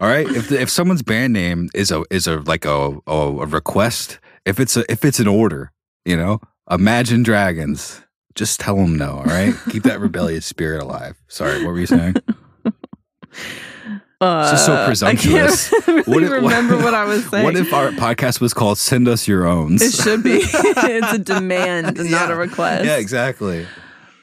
All right. If the, if someone's band name is a is a like a, a a request, if it's a if it's an order, you know, imagine dragons. Just tell them no. All right. Keep that rebellious spirit alive. Sorry. What were you saying? uh, just so presumptuous. I can't really What if- remember what I was saying. What if our podcast was called "Send Us Your Owns"? it should be? it's a demand, not a request. Yeah, exactly.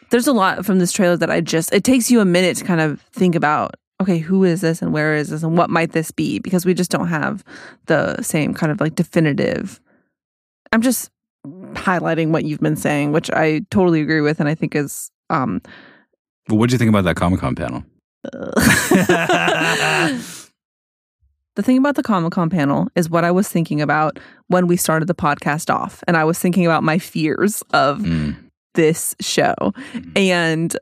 there's a lot from this trailer that I just it takes you a minute to kind of think about okay who is this and where is this and what might this be because we just don't have the same kind of like definitive I'm just highlighting what you've been saying which I totally agree with and I think is um Well, what did you think about that Comic Con panel? The thing about the Comic Con panel is what I was thinking about when we started the podcast off. And I was thinking about my fears of Mm. this show. And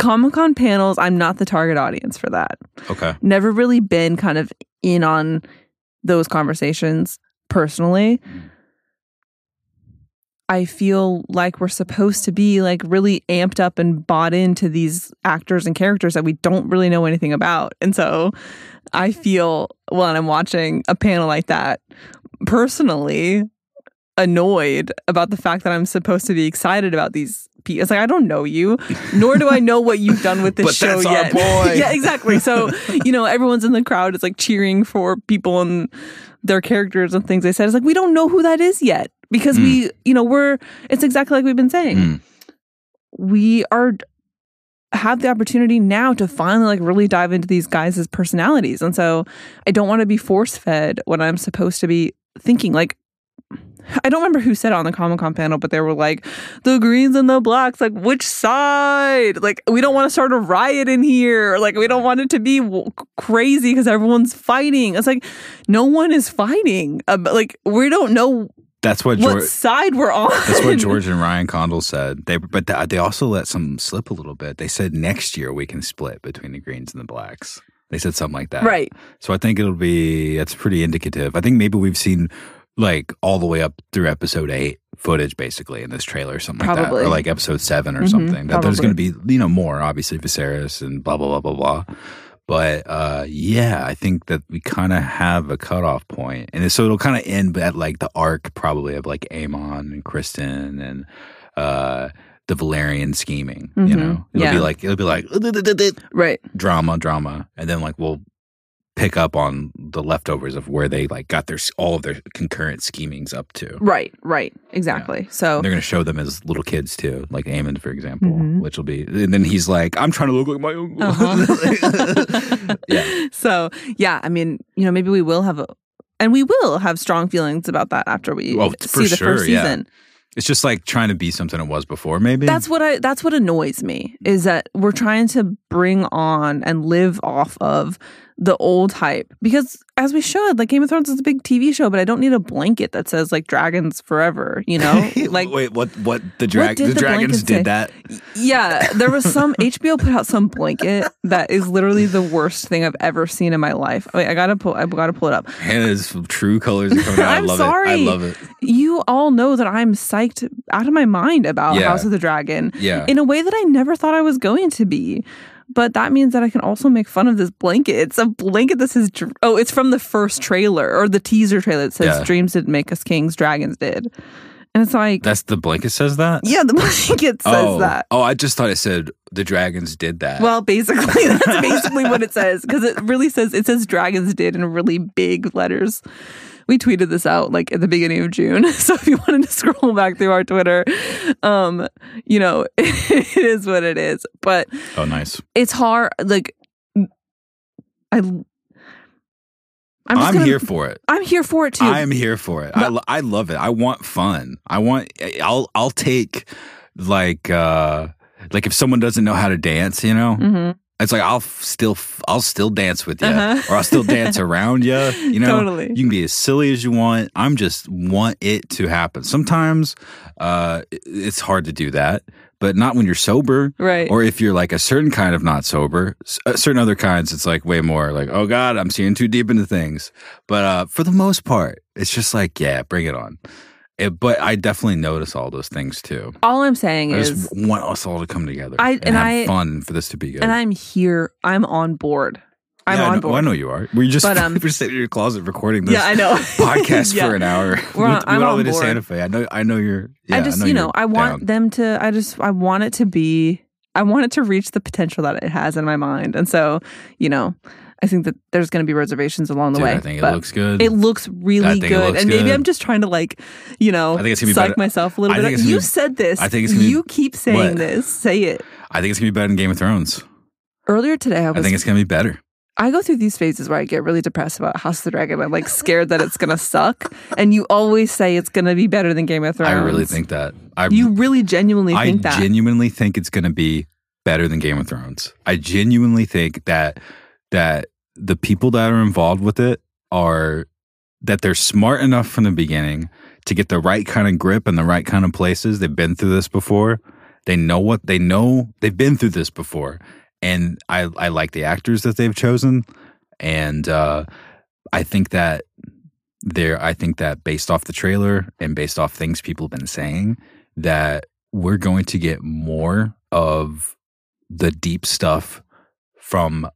Comic Con panels, I'm not the target audience for that. Okay. Never really been kind of in on those conversations personally. I feel like we're supposed to be like really amped up and bought into these actors and characters that we don't really know anything about. And so I feel when I'm watching a panel like that, personally annoyed about the fact that I'm supposed to be excited about these people. It's like I don't know you, nor do I know what you've done with this But show yet. boy. yeah, exactly. So, you know, everyone's in the crowd is like cheering for people and their characters and things they said. It's like we don't know who that is yet because we, you know, we're it's exactly like we've been saying. Mm. We are have the opportunity now to finally like really dive into these guys' personalities. And so I don't want to be force fed when I'm supposed to be thinking like I don't remember who said it on the Comic Con panel, but they were like, the greens and the blacks, like, which side? Like, we don't want to start a riot in here. Like, we don't want it to be w- crazy because everyone's fighting. It's like, no one is fighting. Um, like, we don't know That's what what George. side we're on. That's what George and Ryan Condal said. They but th- they also let some slip a little bit. They said next year we can split between the greens and the blacks. They said something like that. Right. So I think it'll be that's pretty indicative. I think maybe we've seen like all the way up through episode eight footage basically in this trailer or something like that. Or like episode seven or Mhm, something. That there's gonna be, you know, more, obviously Viserys and blah blah blah blah blah. But uh yeah, I think that we kind of have a cutoff point. And so it'll kind of end at like the arc probably of like Aemond and Criston and uh the Velaryon scheming, you Mhm, know. It'll yeah. be like it'll be like right. drama, drama, and then like we'll pick up on the leftovers of where they like got their all of their concurrent schemings up to. Right. Right. Exactly. So, And they're going to show them as little kids too, like Aemond, for example, Mhm. which will be. And then he's like, "I'm trying to look like my uncle." Uh-huh. yeah, So yeah, I mean, you know, maybe we will have a, and we will have strong feelings about that after we Well, see for the sure, first yeah. season. it's just like trying to be something it was before. Maybe That's what I. That's what annoys me is that we're trying to bring on and live off of the old hype because as we should, like Game of Thrones is a big TV show, but I don't need a blanket that says like dragons forever. You know, like wait, what? What the drag? did the, the dragons say? did that. Yeah, there was some HBO put out some blanket that is literally the worst thing I've ever seen in my life. Wait, I gotta pull. I gotta pull it up. Hannah's true colors are coming out. I I'm love it. I love it. You all know that I'm psyched out of my mind about Yeah. House of the Dragon Yeah. in a way that I never thought I was going to be. But that means that I can also make fun of this blanket. It's a blanket that says, oh, it's from the first trailer or the teaser trailer that says, Yeah. Dreams didn't make us kings, dragons did. And it's like, That's the blanket says that. yeah, the blanket says oh. that. Oh, I just thought it said the dragons did that. Well, basically, that's basically what it says because it really says it says dragons did in really big letters. We tweeted this out like at the beginning of June. So if you wanted to scroll back through our Twitter, um, you know, it is what it is. But oh, nice. it's hard. Like, I, I'm, I'm, gonna- here for it. I'm here for it too. I am here for it. I, lo- I love it. I want fun. I want. I'll I'll take like uh like if someone doesn't know how to dance, you know, Mhm. It's like I'll still I'll still dance with you, Uh-huh. or I'll still dance around you. You know, Totally. You can be as silly as you want. I'm just want it to happen. Sometimes uh it's hard to do that, but not when you're sober. Right. Or if you're like a certain kind of not sober, uh, certain other kinds, it's like way more like, oh God, I'm seeing too deep into things. But uh, for the most part, it's just like, yeah, bring it on. It, but I definitely notice all those things too. all I'm saying I is, just want us all to come together I- and, and have I- fun for this to be good. and I'm here. I'm on board. I'm Yeah, I on know, board. well, I know you are. We're just But, um, we're sitting in your closet recording this yeah, I know. podcast Yeah. for an hour. We're we on- we I'm went all the way to. Santa Fe. I know. I know you're. Yeah, I just, know you know, I want down. them to, I just, I want it to be, I want it to reach the potential that it has in my mind. And so, you know, I think that there's going to be reservations along the Dude, way. I think it looks good. It looks really I it good. looks and maybe good. I'm just trying to like, you know, I think it's gonna be psych better- myself a little I bit. You be- said this. I think it's gonna be- You keep saying What? this. Say it. I think it's gonna be better than Game of Thrones. Earlier today, I was. I think it's gonna be better. I go through these phases where I get really depressed about House of the Dragon. I'm like scared that it's gonna suck. And you always say it's gonna be better than Game of Thrones. I really think that. I you really genuinely I think that. genuinely think it's going to be better than Game of Thrones. I genuinely think that that the people that are involved with it are that they're smart enough from the beginning to get the right kind of grip and the right kind of places. They've been through this before. They know what they know. They've been through this before, and I I like the actors that they've chosen, and uh, I think that there. I think that based off the trailer and based off things people have been saying, that we're going to get more of the deep stuff from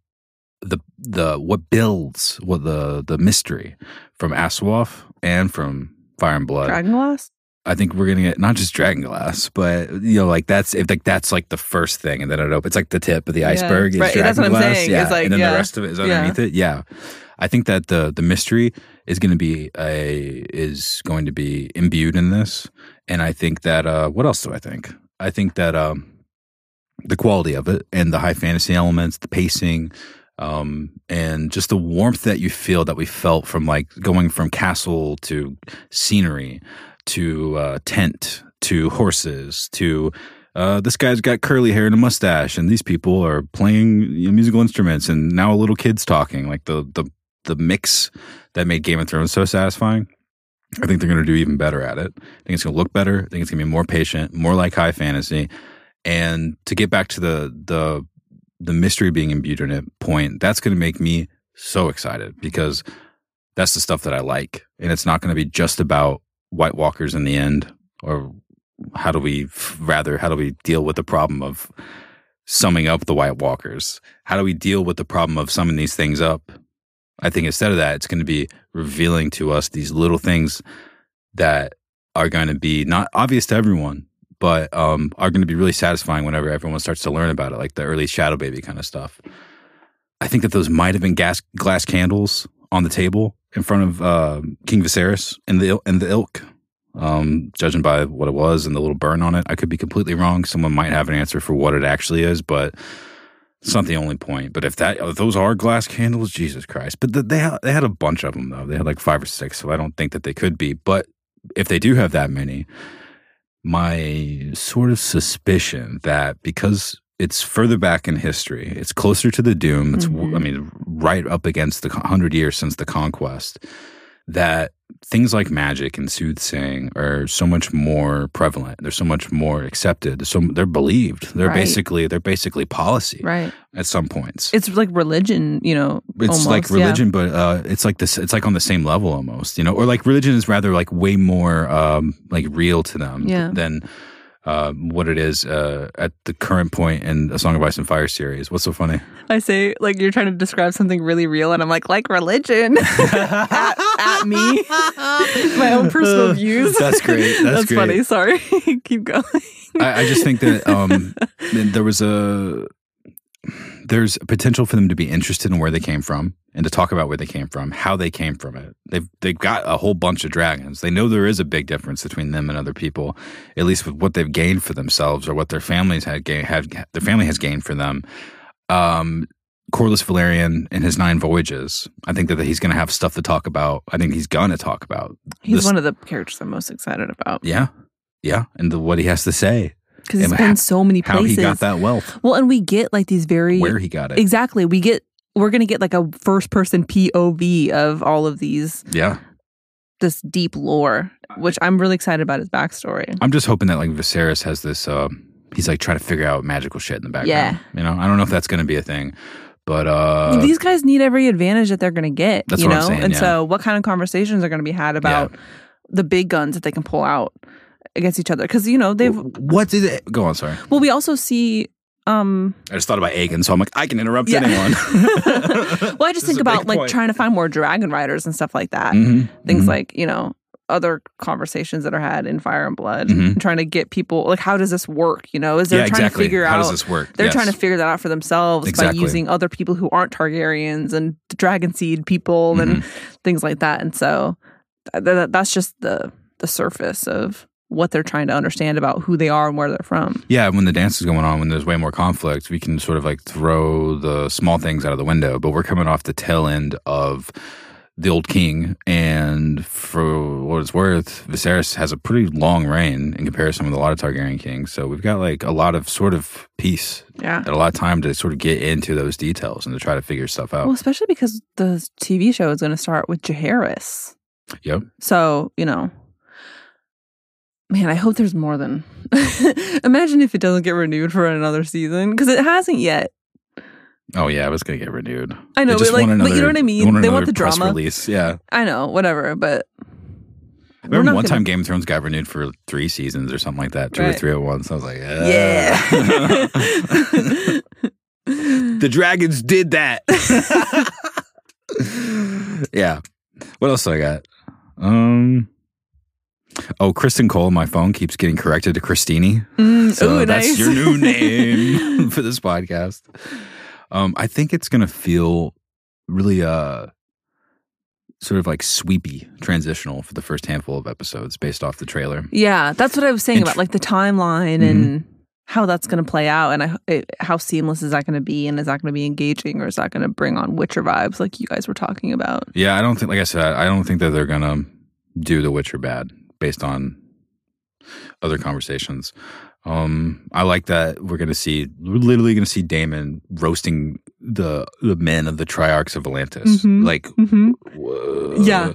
the the what builds what the the mystery from ASOIAF and from Fire and Blood. Dragon Glass? I think we're gonna get not just Dragon Glass, but you know, like that's if like that's like the first thing, and then it opens. It's like the tip of the Yeah. iceberg. Is Right, that's what I'm saying. Yeah, It's like, and then yeah. the rest of it is Yeah. underneath it. Yeah, I think that the the mystery is going to be a is going to be imbued in this, and I think that uh, what else do I think? I think that um, the quality of it and the high fantasy elements, the pacing, um, and just the warmth that you feel that we felt from like going from castle to scenery to uh, tent to horses to uh, this guy's got curly hair and a mustache, and these people are playing you know, musical instruments, and now a little kid's talking. Like the the the mix that made Game of Thrones so satisfying. I think they're going to do even better at it. I think it's going to look better. I think it's going to be more patient, more like high fantasy. And to get back to the the the mystery being imbued in it point, that's going to make me so excited because that's the stuff that I like, and it's not going to be just about White Walkers in the end, or how do we rather how do we deal with the problem of summing up the White Walkers? How do we deal with the problem of summing these things up? I think instead of that, it's going to be revealing to us these little things that are going to be not obvious to everyone, but um, are going to be really satisfying whenever everyone starts to learn about it, like the early Shadow Baby kind of stuff. I think that those might have been gas, glass candles on the table in front of uh, King Viserys and the and the ilk. Um, judging by what it was and the little burn on it, I could be completely wrong. Someone might have an answer for what it actually is, but it's not the only point. But if that if those are glass candles, Jesus Christ! But the, they had, they had a bunch of them though. They had like five or six, so I don't think that they could be. But if they do have that many, my sort of suspicion that because it's further back in history, it's closer to the Doom. It's Mhm. I mean right up against the hundred years since the conquest. That things like magic and soothsaying are so much more prevalent. They're so much more accepted. They're So they're believed. They're Right. basically they're basically policy Right. at some points. It's like religion, you know. It's almost, like yeah. religion, but uh, it's like this. It's like on the same level almost, you know, or like religion is rather like way more um, like real to them Yeah. than uh, what it is uh, at the current point in a Song of Ice and Fire series. What's so funny? I say like you're trying to describe something really real, and I'm like like religion at, at me. My own personal views. That's great. That's great. funny. Sorry. Keep going. I, I just think that um, there was a there's a potential for them to be interested in where they came from and to talk about where they came from, how they came from it. They've they've got a whole bunch of dragons. They know there is a big difference between them and other people, at least with what they've gained for themselves or what their families had gained, had their family has gained for them. Um, Corlys Velaryon and his nine voyages. I think that he's going to have stuff to talk about. I think he's going to talk about. He's This- one of the characters I'm most excited about Yeah, yeah, and the, what he has to say, because he's been how- so many places. how he got that wealth, Well, and we get like these very where he got it. exactly. We get we're gonna get like a first person POV of all of these Yeah. this deep lore, which I'm really excited about his backstory. I'm just hoping that like Viserys has this. Uh, he's like trying to figure out magical shit in the background. Yeah. You know, I don't know if that's going to be a thing, but uh, These guys need every advantage that they're going to get, That's you what know. I'm saying, and yeah. so, what kind of conversations are going to be had about the big guns that they can pull out against each other? Because you know they've. what did it? Go on. Sorry, Well, we also see. Um I just thought about Aegon, so I'm like, I can interrupt Yeah. anyone. Well, I just think about like point. trying to find more dragon riders and stuff like that. Mhm, Things mhm. like you know other conversations that are had in Fire and Blood, Mhm. and trying to get people like how does this work? You know, is they're yeah, trying exactly. to figure How out how does this work? They're Yes. trying to figure that out for themselves Exactly. by using other people who aren't Targaryens and dragon seed people and Mm-hmm. things like that. And so th- th- that's just the the surface of what they're trying to understand about who they are and where they're from. Yeah, when the dance is going on, when there's way more conflict, we can sort of like throw the small things out of the window. But we're coming off the tail end of the old king, and for what it's worth, Viserys has a pretty long reign in comparison with a lot of Targaryen kings. So we've got like a lot of sort of peace Yeah. and a lot of time to sort of get into those details and to try to figure stuff out. Well, especially because the TV show is going to start with Jaehaerys. Yep. So, you know, man, I hope there's more than. Imagine if it doesn't get renewed for another season because it hasn't yet. Oh yeah, it was gonna get renewed. I know, but like, want but you know what I mean. want They want the press drama. release. Yeah. I know, whatever, but I remember one gonna- time Game of Thrones got renewed for three seasons or something like that, two or three at once. I was like, yeah. the dragons did that. yeah. What else do I got? Um. Oh, Criston Cole my phone keeps getting corrected to Christini. Mm, So ooh, that's nice. your new name for this podcast. Um, I think it's gonna feel really uh sort of like sweepy transitional for the first handful of episodes based off the trailer. yeah, that's what I was saying Int- about like the timeline Mhm. and how that's going to play out and I, it, how seamless is that going to be and is that going to be engaging or is that going to bring on Witcher vibes like you guys were talking about? Yeah, I don't think, like I said, I don't think that they're gonna do The Witcher bad based on other conversations. Um, I like that we're gonna see, we're literally gonna see Daemon roasting the the men of the Triarchs of Atlantis. Mhm. Like, Mm-hmm. whoa. Yeah.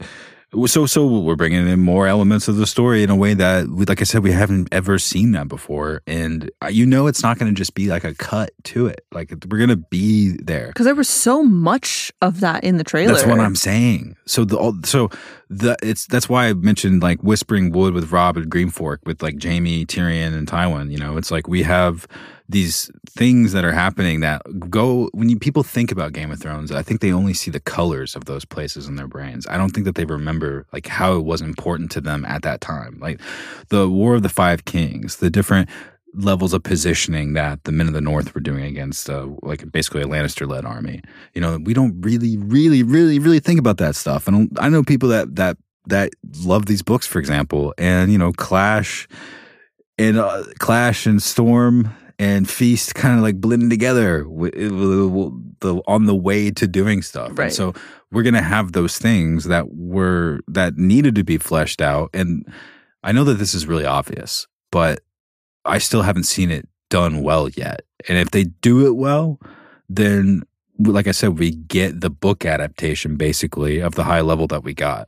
So, so we're bringing in more elements of the story in a way that, we, like I said, we haven't ever seen that before, and uh, you know, it's not going to just be like a cut to it. Like we're going to be there. Because there was so much of that in the trailer. That's what I'm saying. So the so the it's that's why I mentioned like Whispering Wood with Robb and Greenfork with like Jaime, Tyrion, and Tywin. You know, it's like we have these things that are happening that go when you, people think about Game of Thrones. I think they only see the colors of those places in their brains. I don't think that they remember like how it was important to them at that time. Like the War of the Five Kings, the different levels of positioning that the men of the north were doing against uh, like basically a lannister led army. You know we don't really really really really think about that stuff. And i know people that that that love these books for example and you know clash and uh, clash and storm and feast kind of like blending together wi- wi- the on the way to doing stuff. And Right. so we're gonna have those things that were that needed to be fleshed out. And i know that this is really obvious but i still haven't seen it done well yet and if they do it well then like I said, we get the book adaptation basically of the high level that we got.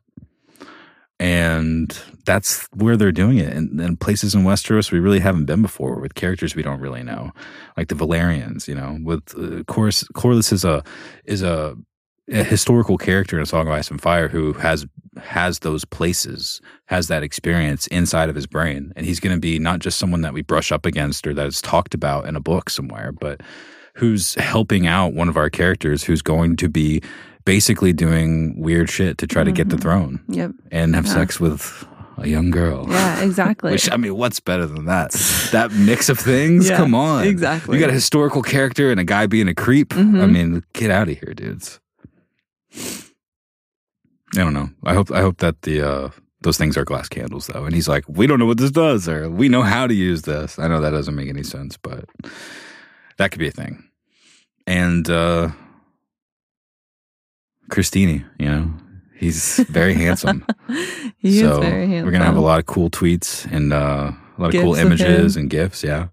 And that's where they're doing it. And, and places in Westeros we really haven't been before with characters we don't really know, like the Velaryons. You know, with uh, Corus, Corlys is a is a, a historical character in A Song of Ice and Fire who has has those places, has that experience inside of his brain, and he's going to be not just someone that we brush up against or that is talked about in a book somewhere, but who's helping out one of our characters who's going to be basically doing weird shit to try to get the Mhm. throne Yep. and have Yeah. sex with a young girl. Yeah, exactly. Which I mean, what's better than that? That mix of things. Yeah, Come on, exactly. You got a historical character and a guy being a creep. Mhm. I mean, get out of here, dudes. I don't know. I hope I hope that the uh, those things are glass candles though. And he's like, we don't know what this does, or we know how to use this. I know that doesn't make any sense, but that could be a thing. And uh Christini, you know, he's very handsome. he so is very handsome. we're gonna have a lot of cool tweets and uh, a lot of cool Gifs of images and gifts. Yeah.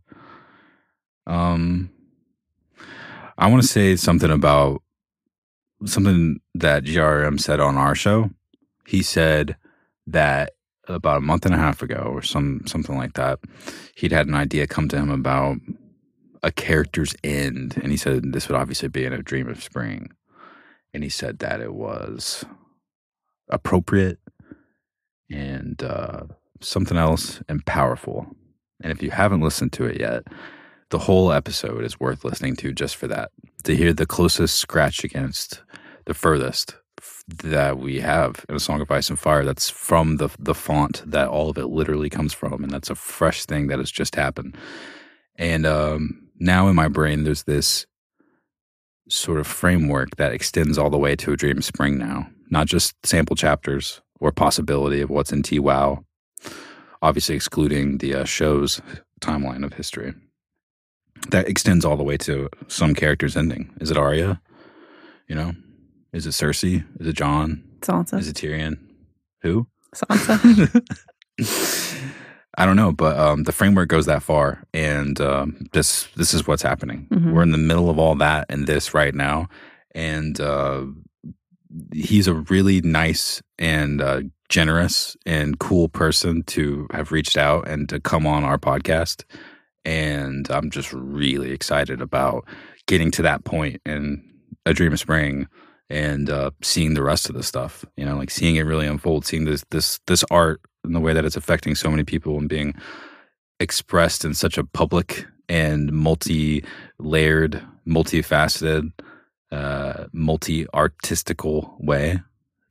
Um, I want to say something about something that GRM said on our show. He said that about a month and a half ago, or some something like that, he'd had an idea come to him about a character's end, and he said this would obviously be in a Dream of Spring, and he said that it was appropriate and uh, something else and powerful. And if you haven't listened to it yet, the whole episode is worth listening to just for that. To hear the closest scratch against the furthest that we have in a Song of Ice and Fire that's from the the font that all of it literally comes from, and that's a fresh thing that has just happened. And um, now in my brain, there's this sort of framework that extends all the way to a Dream Spring now, not just sample chapters or possibility of what's in t wow obviously excluding the uh, show's timeline of history. That extends all the way to some character's ending. Is it Arya? You know? Is it Cersei? Is it Jon? Sansa. Is it Tyrion? Who? Sansa. I don't know, but um, the framework goes that far, and um, this this is what's happening. Mhm. We're in the middle of all that and this right now, and uh, he's a really nice and uh, generous and cool person to have reached out and to come on our podcast. And I'm just really excited about getting to that point in A Dream of Spring and uh, seeing the rest of the stuff. You know, like seeing it really unfold, seeing this this this art and the way that it's affecting so many people and being expressed in such a public and multi-layered, multifaceted, uh, multi-artistical way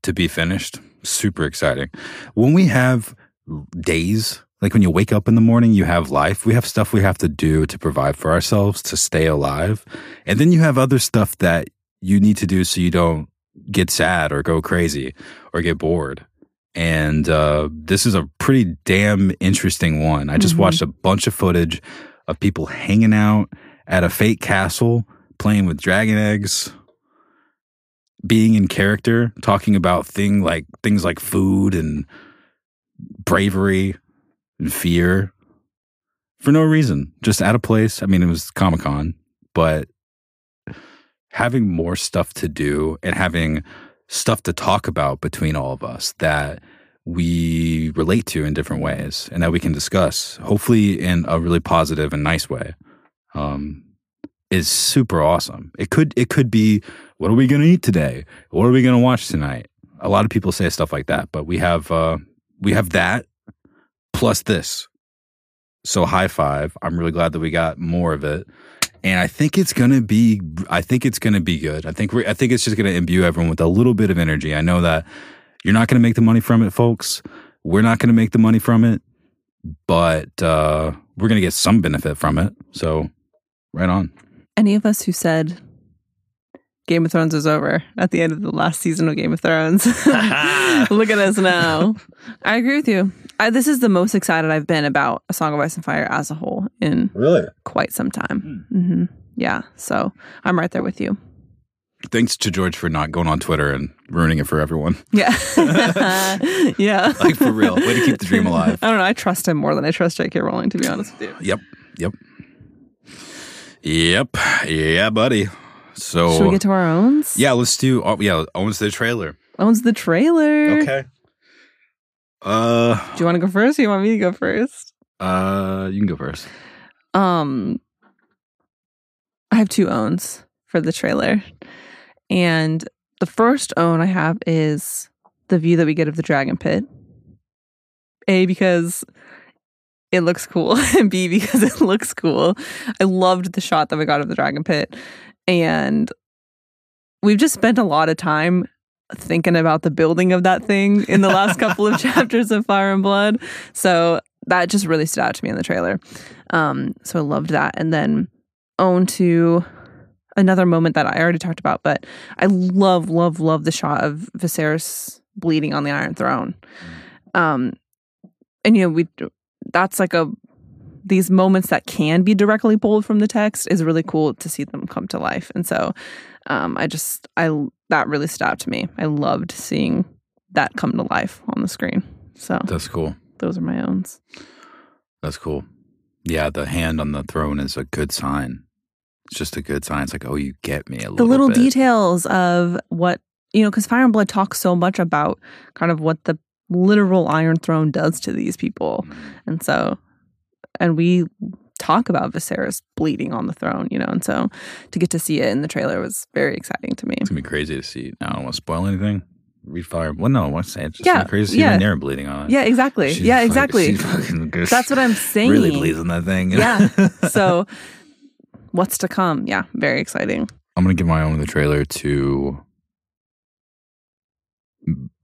to be finished. Super exciting. When we have days, like when you wake up in the morning, you have life. We have stuff we have to do to provide for ourselves to stay alive. And then you have other stuff that you need to do so you don't get sad or go crazy or get bored. And uh, this is a pretty damn interesting one. I just Mhm. watched a bunch of footage of people hanging out at a fake castle, playing with dragon eggs, being in character, talking about thing like things like food and bravery and fear for no reason, just at a place. I mean, it was Comic Con, but having more stuff to do and having stuff to talk about between all of us that we relate to in different ways and that we can discuss, hopefully in a really positive and nice way, um, is super awesome. It could it could be what are we going to eat today? What are we going to watch tonight? A lot of people say stuff like that, but we have uh, we have that plus this. So high five. I'm really glad that we got more of it. And I think it's gonna be. I think it's gonna be good. I think. I think it's just gonna imbue everyone with a little bit of energy. I know that you're not gonna make the money from it, folks. We're not gonna make the money from it, but uh, we're gonna get some benefit from it. So, right on. Any of us who said Game of Thrones is over at the end of the last season of Game of Thrones. Look at us now. I agree with you. I, this is the most excited I've been about A Song of Ice and Fire as a whole in Really? quite some time. hmm Yeah. So I'm right there with you. Thanks to George for not going on Twitter and ruining it for everyone. Yeah. yeah. Like for real. Way to keep the dream alive. I don't know. I trust him more than I trust J.K. Rowling, to be honest with you. Yep. Yep. Yep. Yeah, buddy. So Should we get to our owns? yeah, let's do. Oh, yeah, owns the trailer. Owns the trailer. Okay. Uh, Do you want to go first or you want me to go first? uh, you can go first. Um, I have two owns for the trailer. And the first own I have is the view that we get of the dragon pit. A, because it looks cool, and B, because it looks cool. I loved the shot that we got of the dragon pit. And we've just spent a lot of time thinking about the building of that thing in the last couple of chapters of Fire and Blood. So that just really stood out to me in the trailer. Um, so I loved that. And then on to another moment that I already talked about, but I love, love, love the shot of Viserys bleeding on the Iron Throne. Um, and you know, we that's like a these moments that can be directly pulled from the text is really cool to see them come to life. And so um, I just I that really stood out to me. I loved seeing that come to life on the screen. So That's cool. those are my owns. That's cool. Yeah, the hand on the throne is a good sign. It's just a good sign. It's like, oh, you get me a little. the little little bit. details of what you know because fire and blood talks so much about kind of what the literal iron throne does to these people and so and we talk about Viserys bleeding on the throne you know and so to get to see it in the trailer was very exciting to me It's gonna be crazy to see. I don't want to spoil anything. Read fire. Well, no, I want to say it's just Yeah, crazy to see yeah. Rhaenyra bleeding on it. yeah exactly She's yeah fucking- exactly that's what i'm saying really bleeds on that thing. yeah so what's to come yeah very exciting I'm gonna give my own the trailer to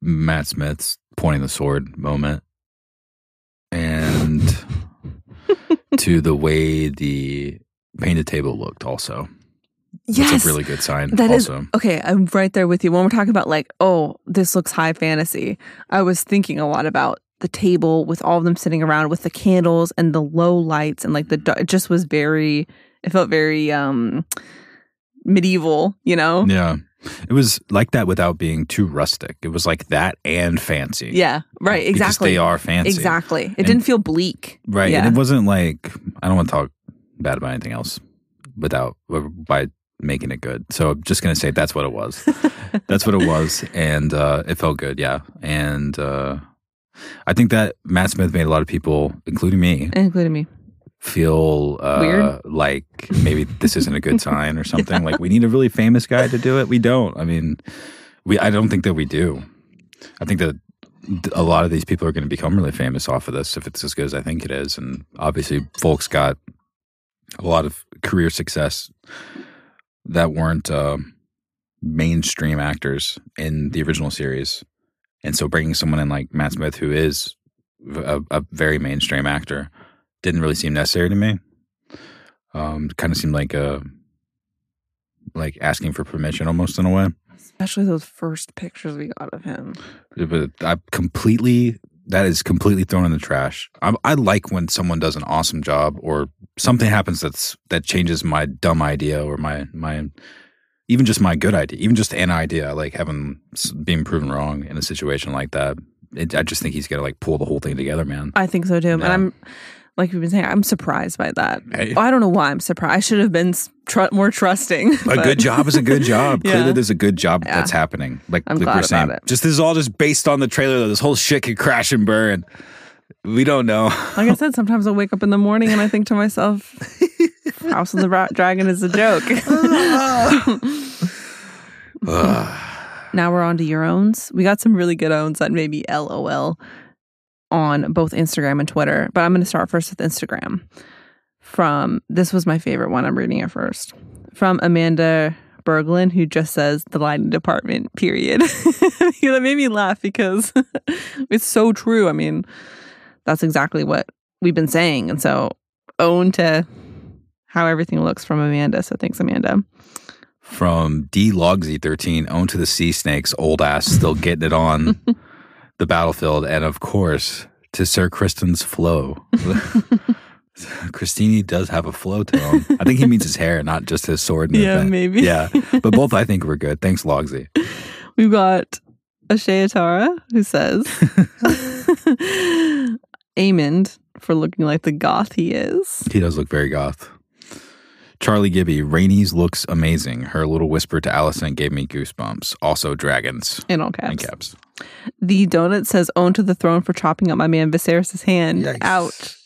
Matt Smith's pointing the sword moment, and to the way the painted table looked. Also, yes that's a really good sign. That is also, okay. I'm right there with you. When we're talking about like, oh, this looks high fantasy, I was thinking a lot about the table with all of them sitting around with the candles and the low lights and like the it just was very. It felt very um medieval, you know. yeah, it was like that without being too rustic. It was like that and fancy. Yeah, right. because Exactly. they are fancy. Exactly. It And- didn't feel bleak. Right. Yeah. And it wasn't like I don't want to talk bad about anything else without by making it good. So I'm just gonna say that's what it was. that's what it was. And uh, it felt good, yeah. And uh, I think that Matt Smith made a lot of people, including me, including me. Feel uh, Weird? like maybe this isn't a good sign or something. Like we need a really famous guy to do it. We don't. I mean, we. I don't think that we do. I think that a lot of these people are going to become really famous off of this if it's as good as I think it is. And obviously, folks got a lot of career success that weren't uh, mainstream actors in the original series. And so bringing someone in like Matt Smith, who is a, a very mainstream actor, didn't really seem necessary to me. Um, kind of seemed like a like asking for permission almost in a way. Especially those first pictures we got of him. But I completely that is completely thrown in the trash. I, I like when someone does an awesome job or something happens that's that changes my dumb idea or my my even just my good idea, even just an idea, like having being proven wrong in a situation like that. It, I just think he's gonna like pull the whole thing together, man. I think so too. And I'm like we've been saying, I'm surprised by that. Hey. I don't know why I'm surprised. I should have been tr- more trusting. A good job is a good job. Yeah. Clearly, there's a good job Yeah. that's happening. Like, I'm like glad we're saying, about it. just this is all just based on the trailer. Though this whole shit could crash and burn. We don't know. Like I said, sometimes I wake up in the morning and I think to myself, House of the Ra- Dragon is a joke. now we're on to your owns. We got some really good owns that made me LOL on both Instagram and Twitter, but I'm going to start first with Instagram. From this was my favorite one. I'm reading it first. From Amanda Berglund, who just says the lighting department, period. that made me laugh because it's so true. I mean, that's exactly what we've been saying. And so own to how everything looks from Amanda. So thanks, Amanda. From D Logsy 13, owned to the sea snakes, old ass, still getting it on the battlefield. And of course, to Sir Criston's flow. Christini does have a flow to him. I think he means his hair, not just his sword. Yeah, event. maybe. Yeah. But both I think were good. Thanks, Logsy. We've got Ashayatara who says Aemond for looking like the goth he is. He does look very goth. Charlie Gibby, Rhaenys looks amazing. Her little whisper to Alicent gave me goosebumps. Also, dragons. In all In caps. caps. The donut says own to the throne for chopping up my man Viserys' hand. Yikes. Ouch.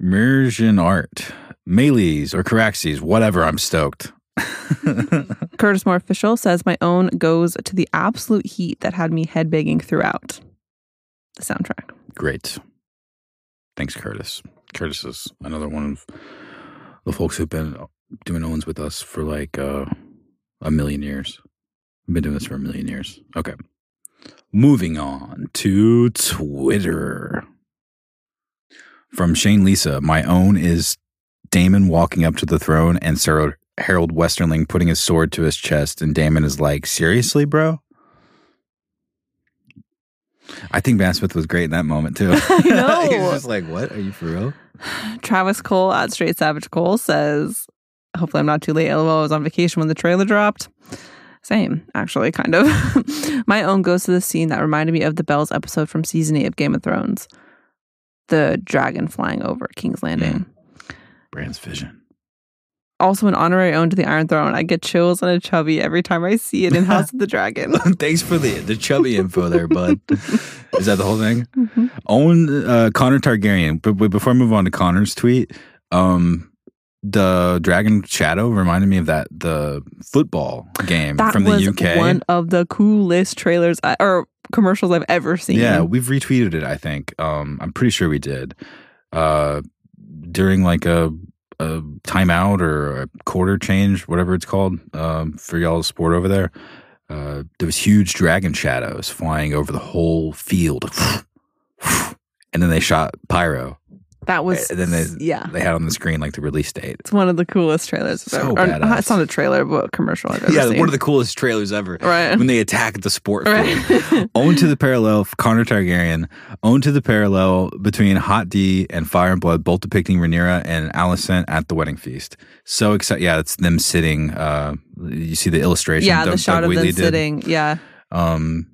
Immersion art. Meleys or Caraxes, whatever, I'm stoked. Curtis Moore Official says my own goes to the absolute heat that had me headbanging throughout the soundtrack. Great. Thanks, Curtis. Curtis is another one of the folks who've been doing Owens with us for like uh, a million years. We've been doing this for a million years. Okay. Moving on to Twitter. From Shane Lisa, my own is Daemon walking up to the throne and Sir Harrold Westerling putting his sword to his chest, and Daemon is like, Seriously, bro? I think Van Smith was great in that moment too. I know. he was just like, "What? Are you for real?" Travis Cole at Straight Savage Cole says, Hopefully, I'm not too late. LOL, I was on vacation when the trailer dropped. Same, actually, kind of. My own goes to the scene that reminded me of the Bells episode from season eight of Game of Thrones the dragon flying over King's Landing. Mm. Bran's vision. Also, an honorary own to the Iron Throne. I get chills on a chubby every time I see it in House of the Dragon. Thanks for the the chubby info there, bud. Is that the whole thing? Mhm. Own uh, Connor Targaryen. But before I move on to Connor's tweet, um, the Dragon Shadow reminded me of that the football game That from the was UK. one of the coolest trailers I, or commercials I've ever seen. Yeah, we've retweeted it. I think. Um, I'm pretty sure we did. Uh, during like a a timeout or a quarter change, whatever it's called, um, for y'all's sport over there. Uh, there was huge dragon shadows flying over the whole field, and then they shot pyro. That was. And then they yeah. they had on the screen like the release date. It's one of the coolest trailers. So ever- or. It's not a trailer, but a commercial I've ever Yeah, seen. one of the coolest trailers ever. Right. When they attack the sport. Right. Own to the parallel, Connor Targaryen. Own to the parallel between Hot D and Fire and Blood, both depicting Rhaenyra and Alicent at the wedding feast. So excited! Yeah, it's them sitting. Uh, you see the illustration. yeah, the Doug- shot Doug of Wheatley them did. sitting. Yeah. Um,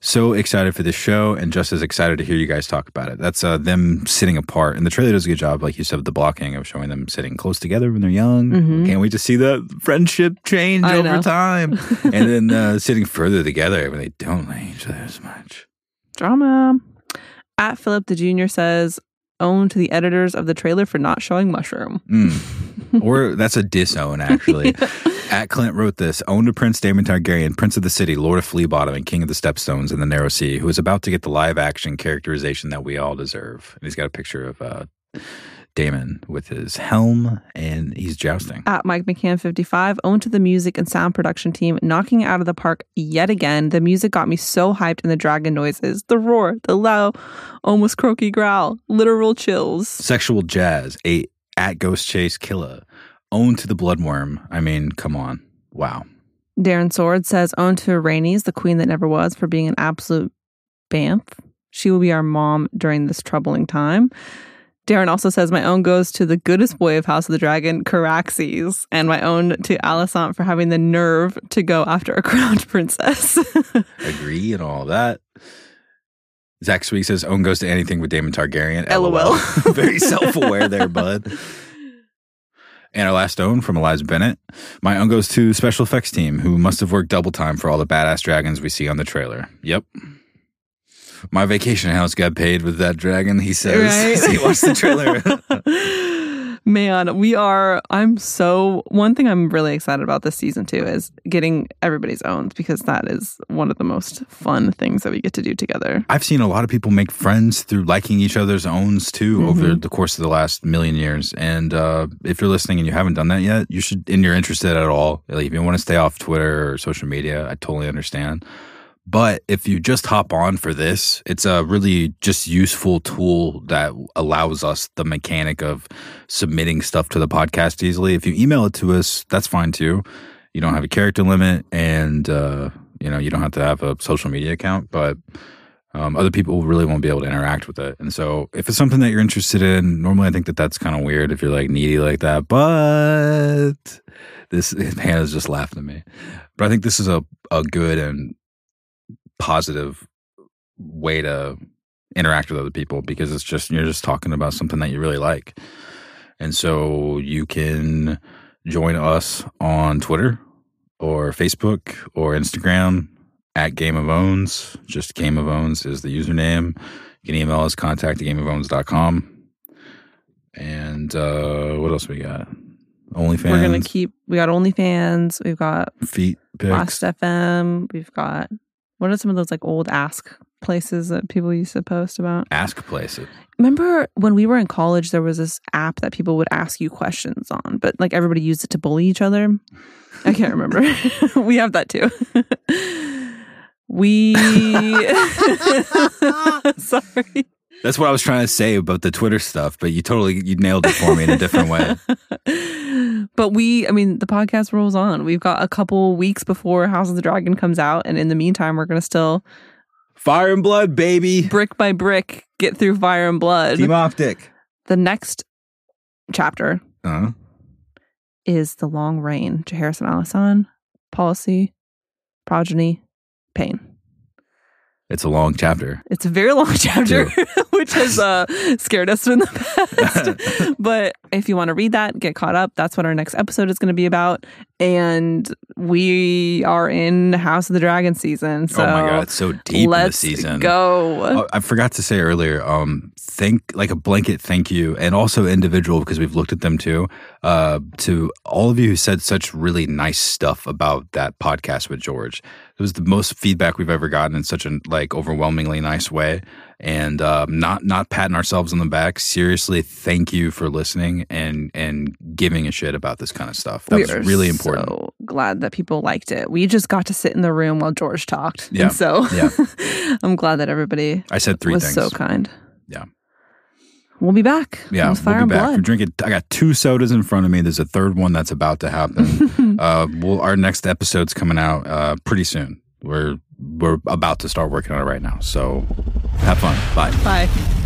so excited for this show, and just as excited to hear you guys talk about it. That's uh, them sitting apart, and the trailer does a good job, like you said, with the blocking of showing them sitting close together when they're young. Mhm. Can't wait to see that friendship change I over know. time, and then uh, sitting further together when they don't like each other as much. Drama. At Philip the Junior says, own to the editors of the trailer for not showing mushroom. Mm. or that's a disown, actually. At Clint wrote this owned to Prince Daemon Targaryen, Prince of the City, Lord of Fleabottom, and King of the Stepstones in the Narrow Sea, who is about to get the live action characterization that we all deserve. And he's got a picture of uh, Damon with his helm, and he's jousting. At Mike McCann 55, owned to the music and sound production team, knocking it out of the park yet again. The music got me so hyped in the dragon noises, the roar, the loud, almost croaky growl, literal chills. Sexual Jazz, eight at Ghost Chase Killer, owned to the Bloodwyrm. I mean, come on. Wow. Darren Sword says, own to Rhaenys, the queen that never was, for being an absolute bamf. She will be our mom during this troubling time. Darren also says my own goes to the goodest boy of House of the Dragon, Caraxes, and my own to Alicent for having the nerve to go after a crowned princess. Agree and all that. Zach Sweet says, own goes to anything with Daemon Targaryen. LOL. Very self aware there, bud. And our last own from Eliza Bennett. My own goes to special effects team, who must have worked double time for all the badass dragons we see on the trailer. Yep. My vacation house got paid with that dragon, he says. Right? he watched the trailer. Man, we are. I'm so. One thing I'm really excited about this season too is getting everybody's owned because that is one of the most fun things that we get to do together. I've seen a lot of people make friends through liking each other's owns too over the course of the last million years. And uh, if you're listening and you haven't done that yet, you should, and you're interested at all, like if you want to stay off Twitter or social media, I totally understand. But if you just hop on for this, it's a really just useful tool that allows us the mechanic of submitting stuff to the podcast easily. If you email it to us, that's fine too. You don't have a character limit and, uh, you know, you don't have to have a social media account, but um, other people really won't be able to interact with it. And so, if it's something that you're interested in, normally I think that that's kind of weird if you're like needy like that. But this Hannah's just laughing at me. But I think this is a a good and positive way to interact with other people because it's just you're just talking about something that you really like. And so you can join us on Twitter or Facebook or Instagram at Game of Owns. Just Game of Owns is the username. You can email us contact at gameofowns.com. And uh, what else we got? OnlyFans. We're gonna keep. We got OnlyFans. We've got feet pics. Last FM. We've got what are some of those like old ask places that people used to post about? Ask places. Remember when we were in college, there was this app that people would ask you questions on, but like everybody used it to bully each other. I can't remember. we have that too. we sorry. That's what I was trying to say about the Twitter stuff, but you totally you nailed it for me in a different way. but we, I mean, the podcast rolls on. We've got a couple weeks before House of the Dragon comes out, and in the meantime, we're gonna still Fire and blood, baby. brick by brick get through Fire and Blood. Team Optic. The next chapter Uh, is the long reign. Jaehaerys and Alysanne, policy, progeny, pain. it's a long chapter. It's a very long chapter, which has uh, scared us in the past. but if you want to read that, get caught up. That's what our next episode is going to be about. And we are in House of the Dragon season. So oh my god, it's so deep in the season. go. Oh, I forgot to say earlier, um, thank like a blanket thank you, and also individual because we've looked at them too. Uh, to all of you who said such really nice stuff about that podcast with George. It was the most feedback we've ever gotten in such a like overwhelmingly nice way, and um, not not patting ourselves on the back. Seriously, thank you for listening and and giving a shit about this kind of stuff. That we was really important. So glad that people liked it. We just got to sit in the room while George talked. Yeah. And so Yeah. I'm glad that everybody I said three was things. so kind. Yeah. We'll be back. Yeah, we'll and be back. Blood. We're drinking. I got two sodas in front of me. There's a third one that's about to happen. uh, well, our next episode's coming out uh, pretty soon. We're we're about to start working on it right now. So have fun. Bye. Bye.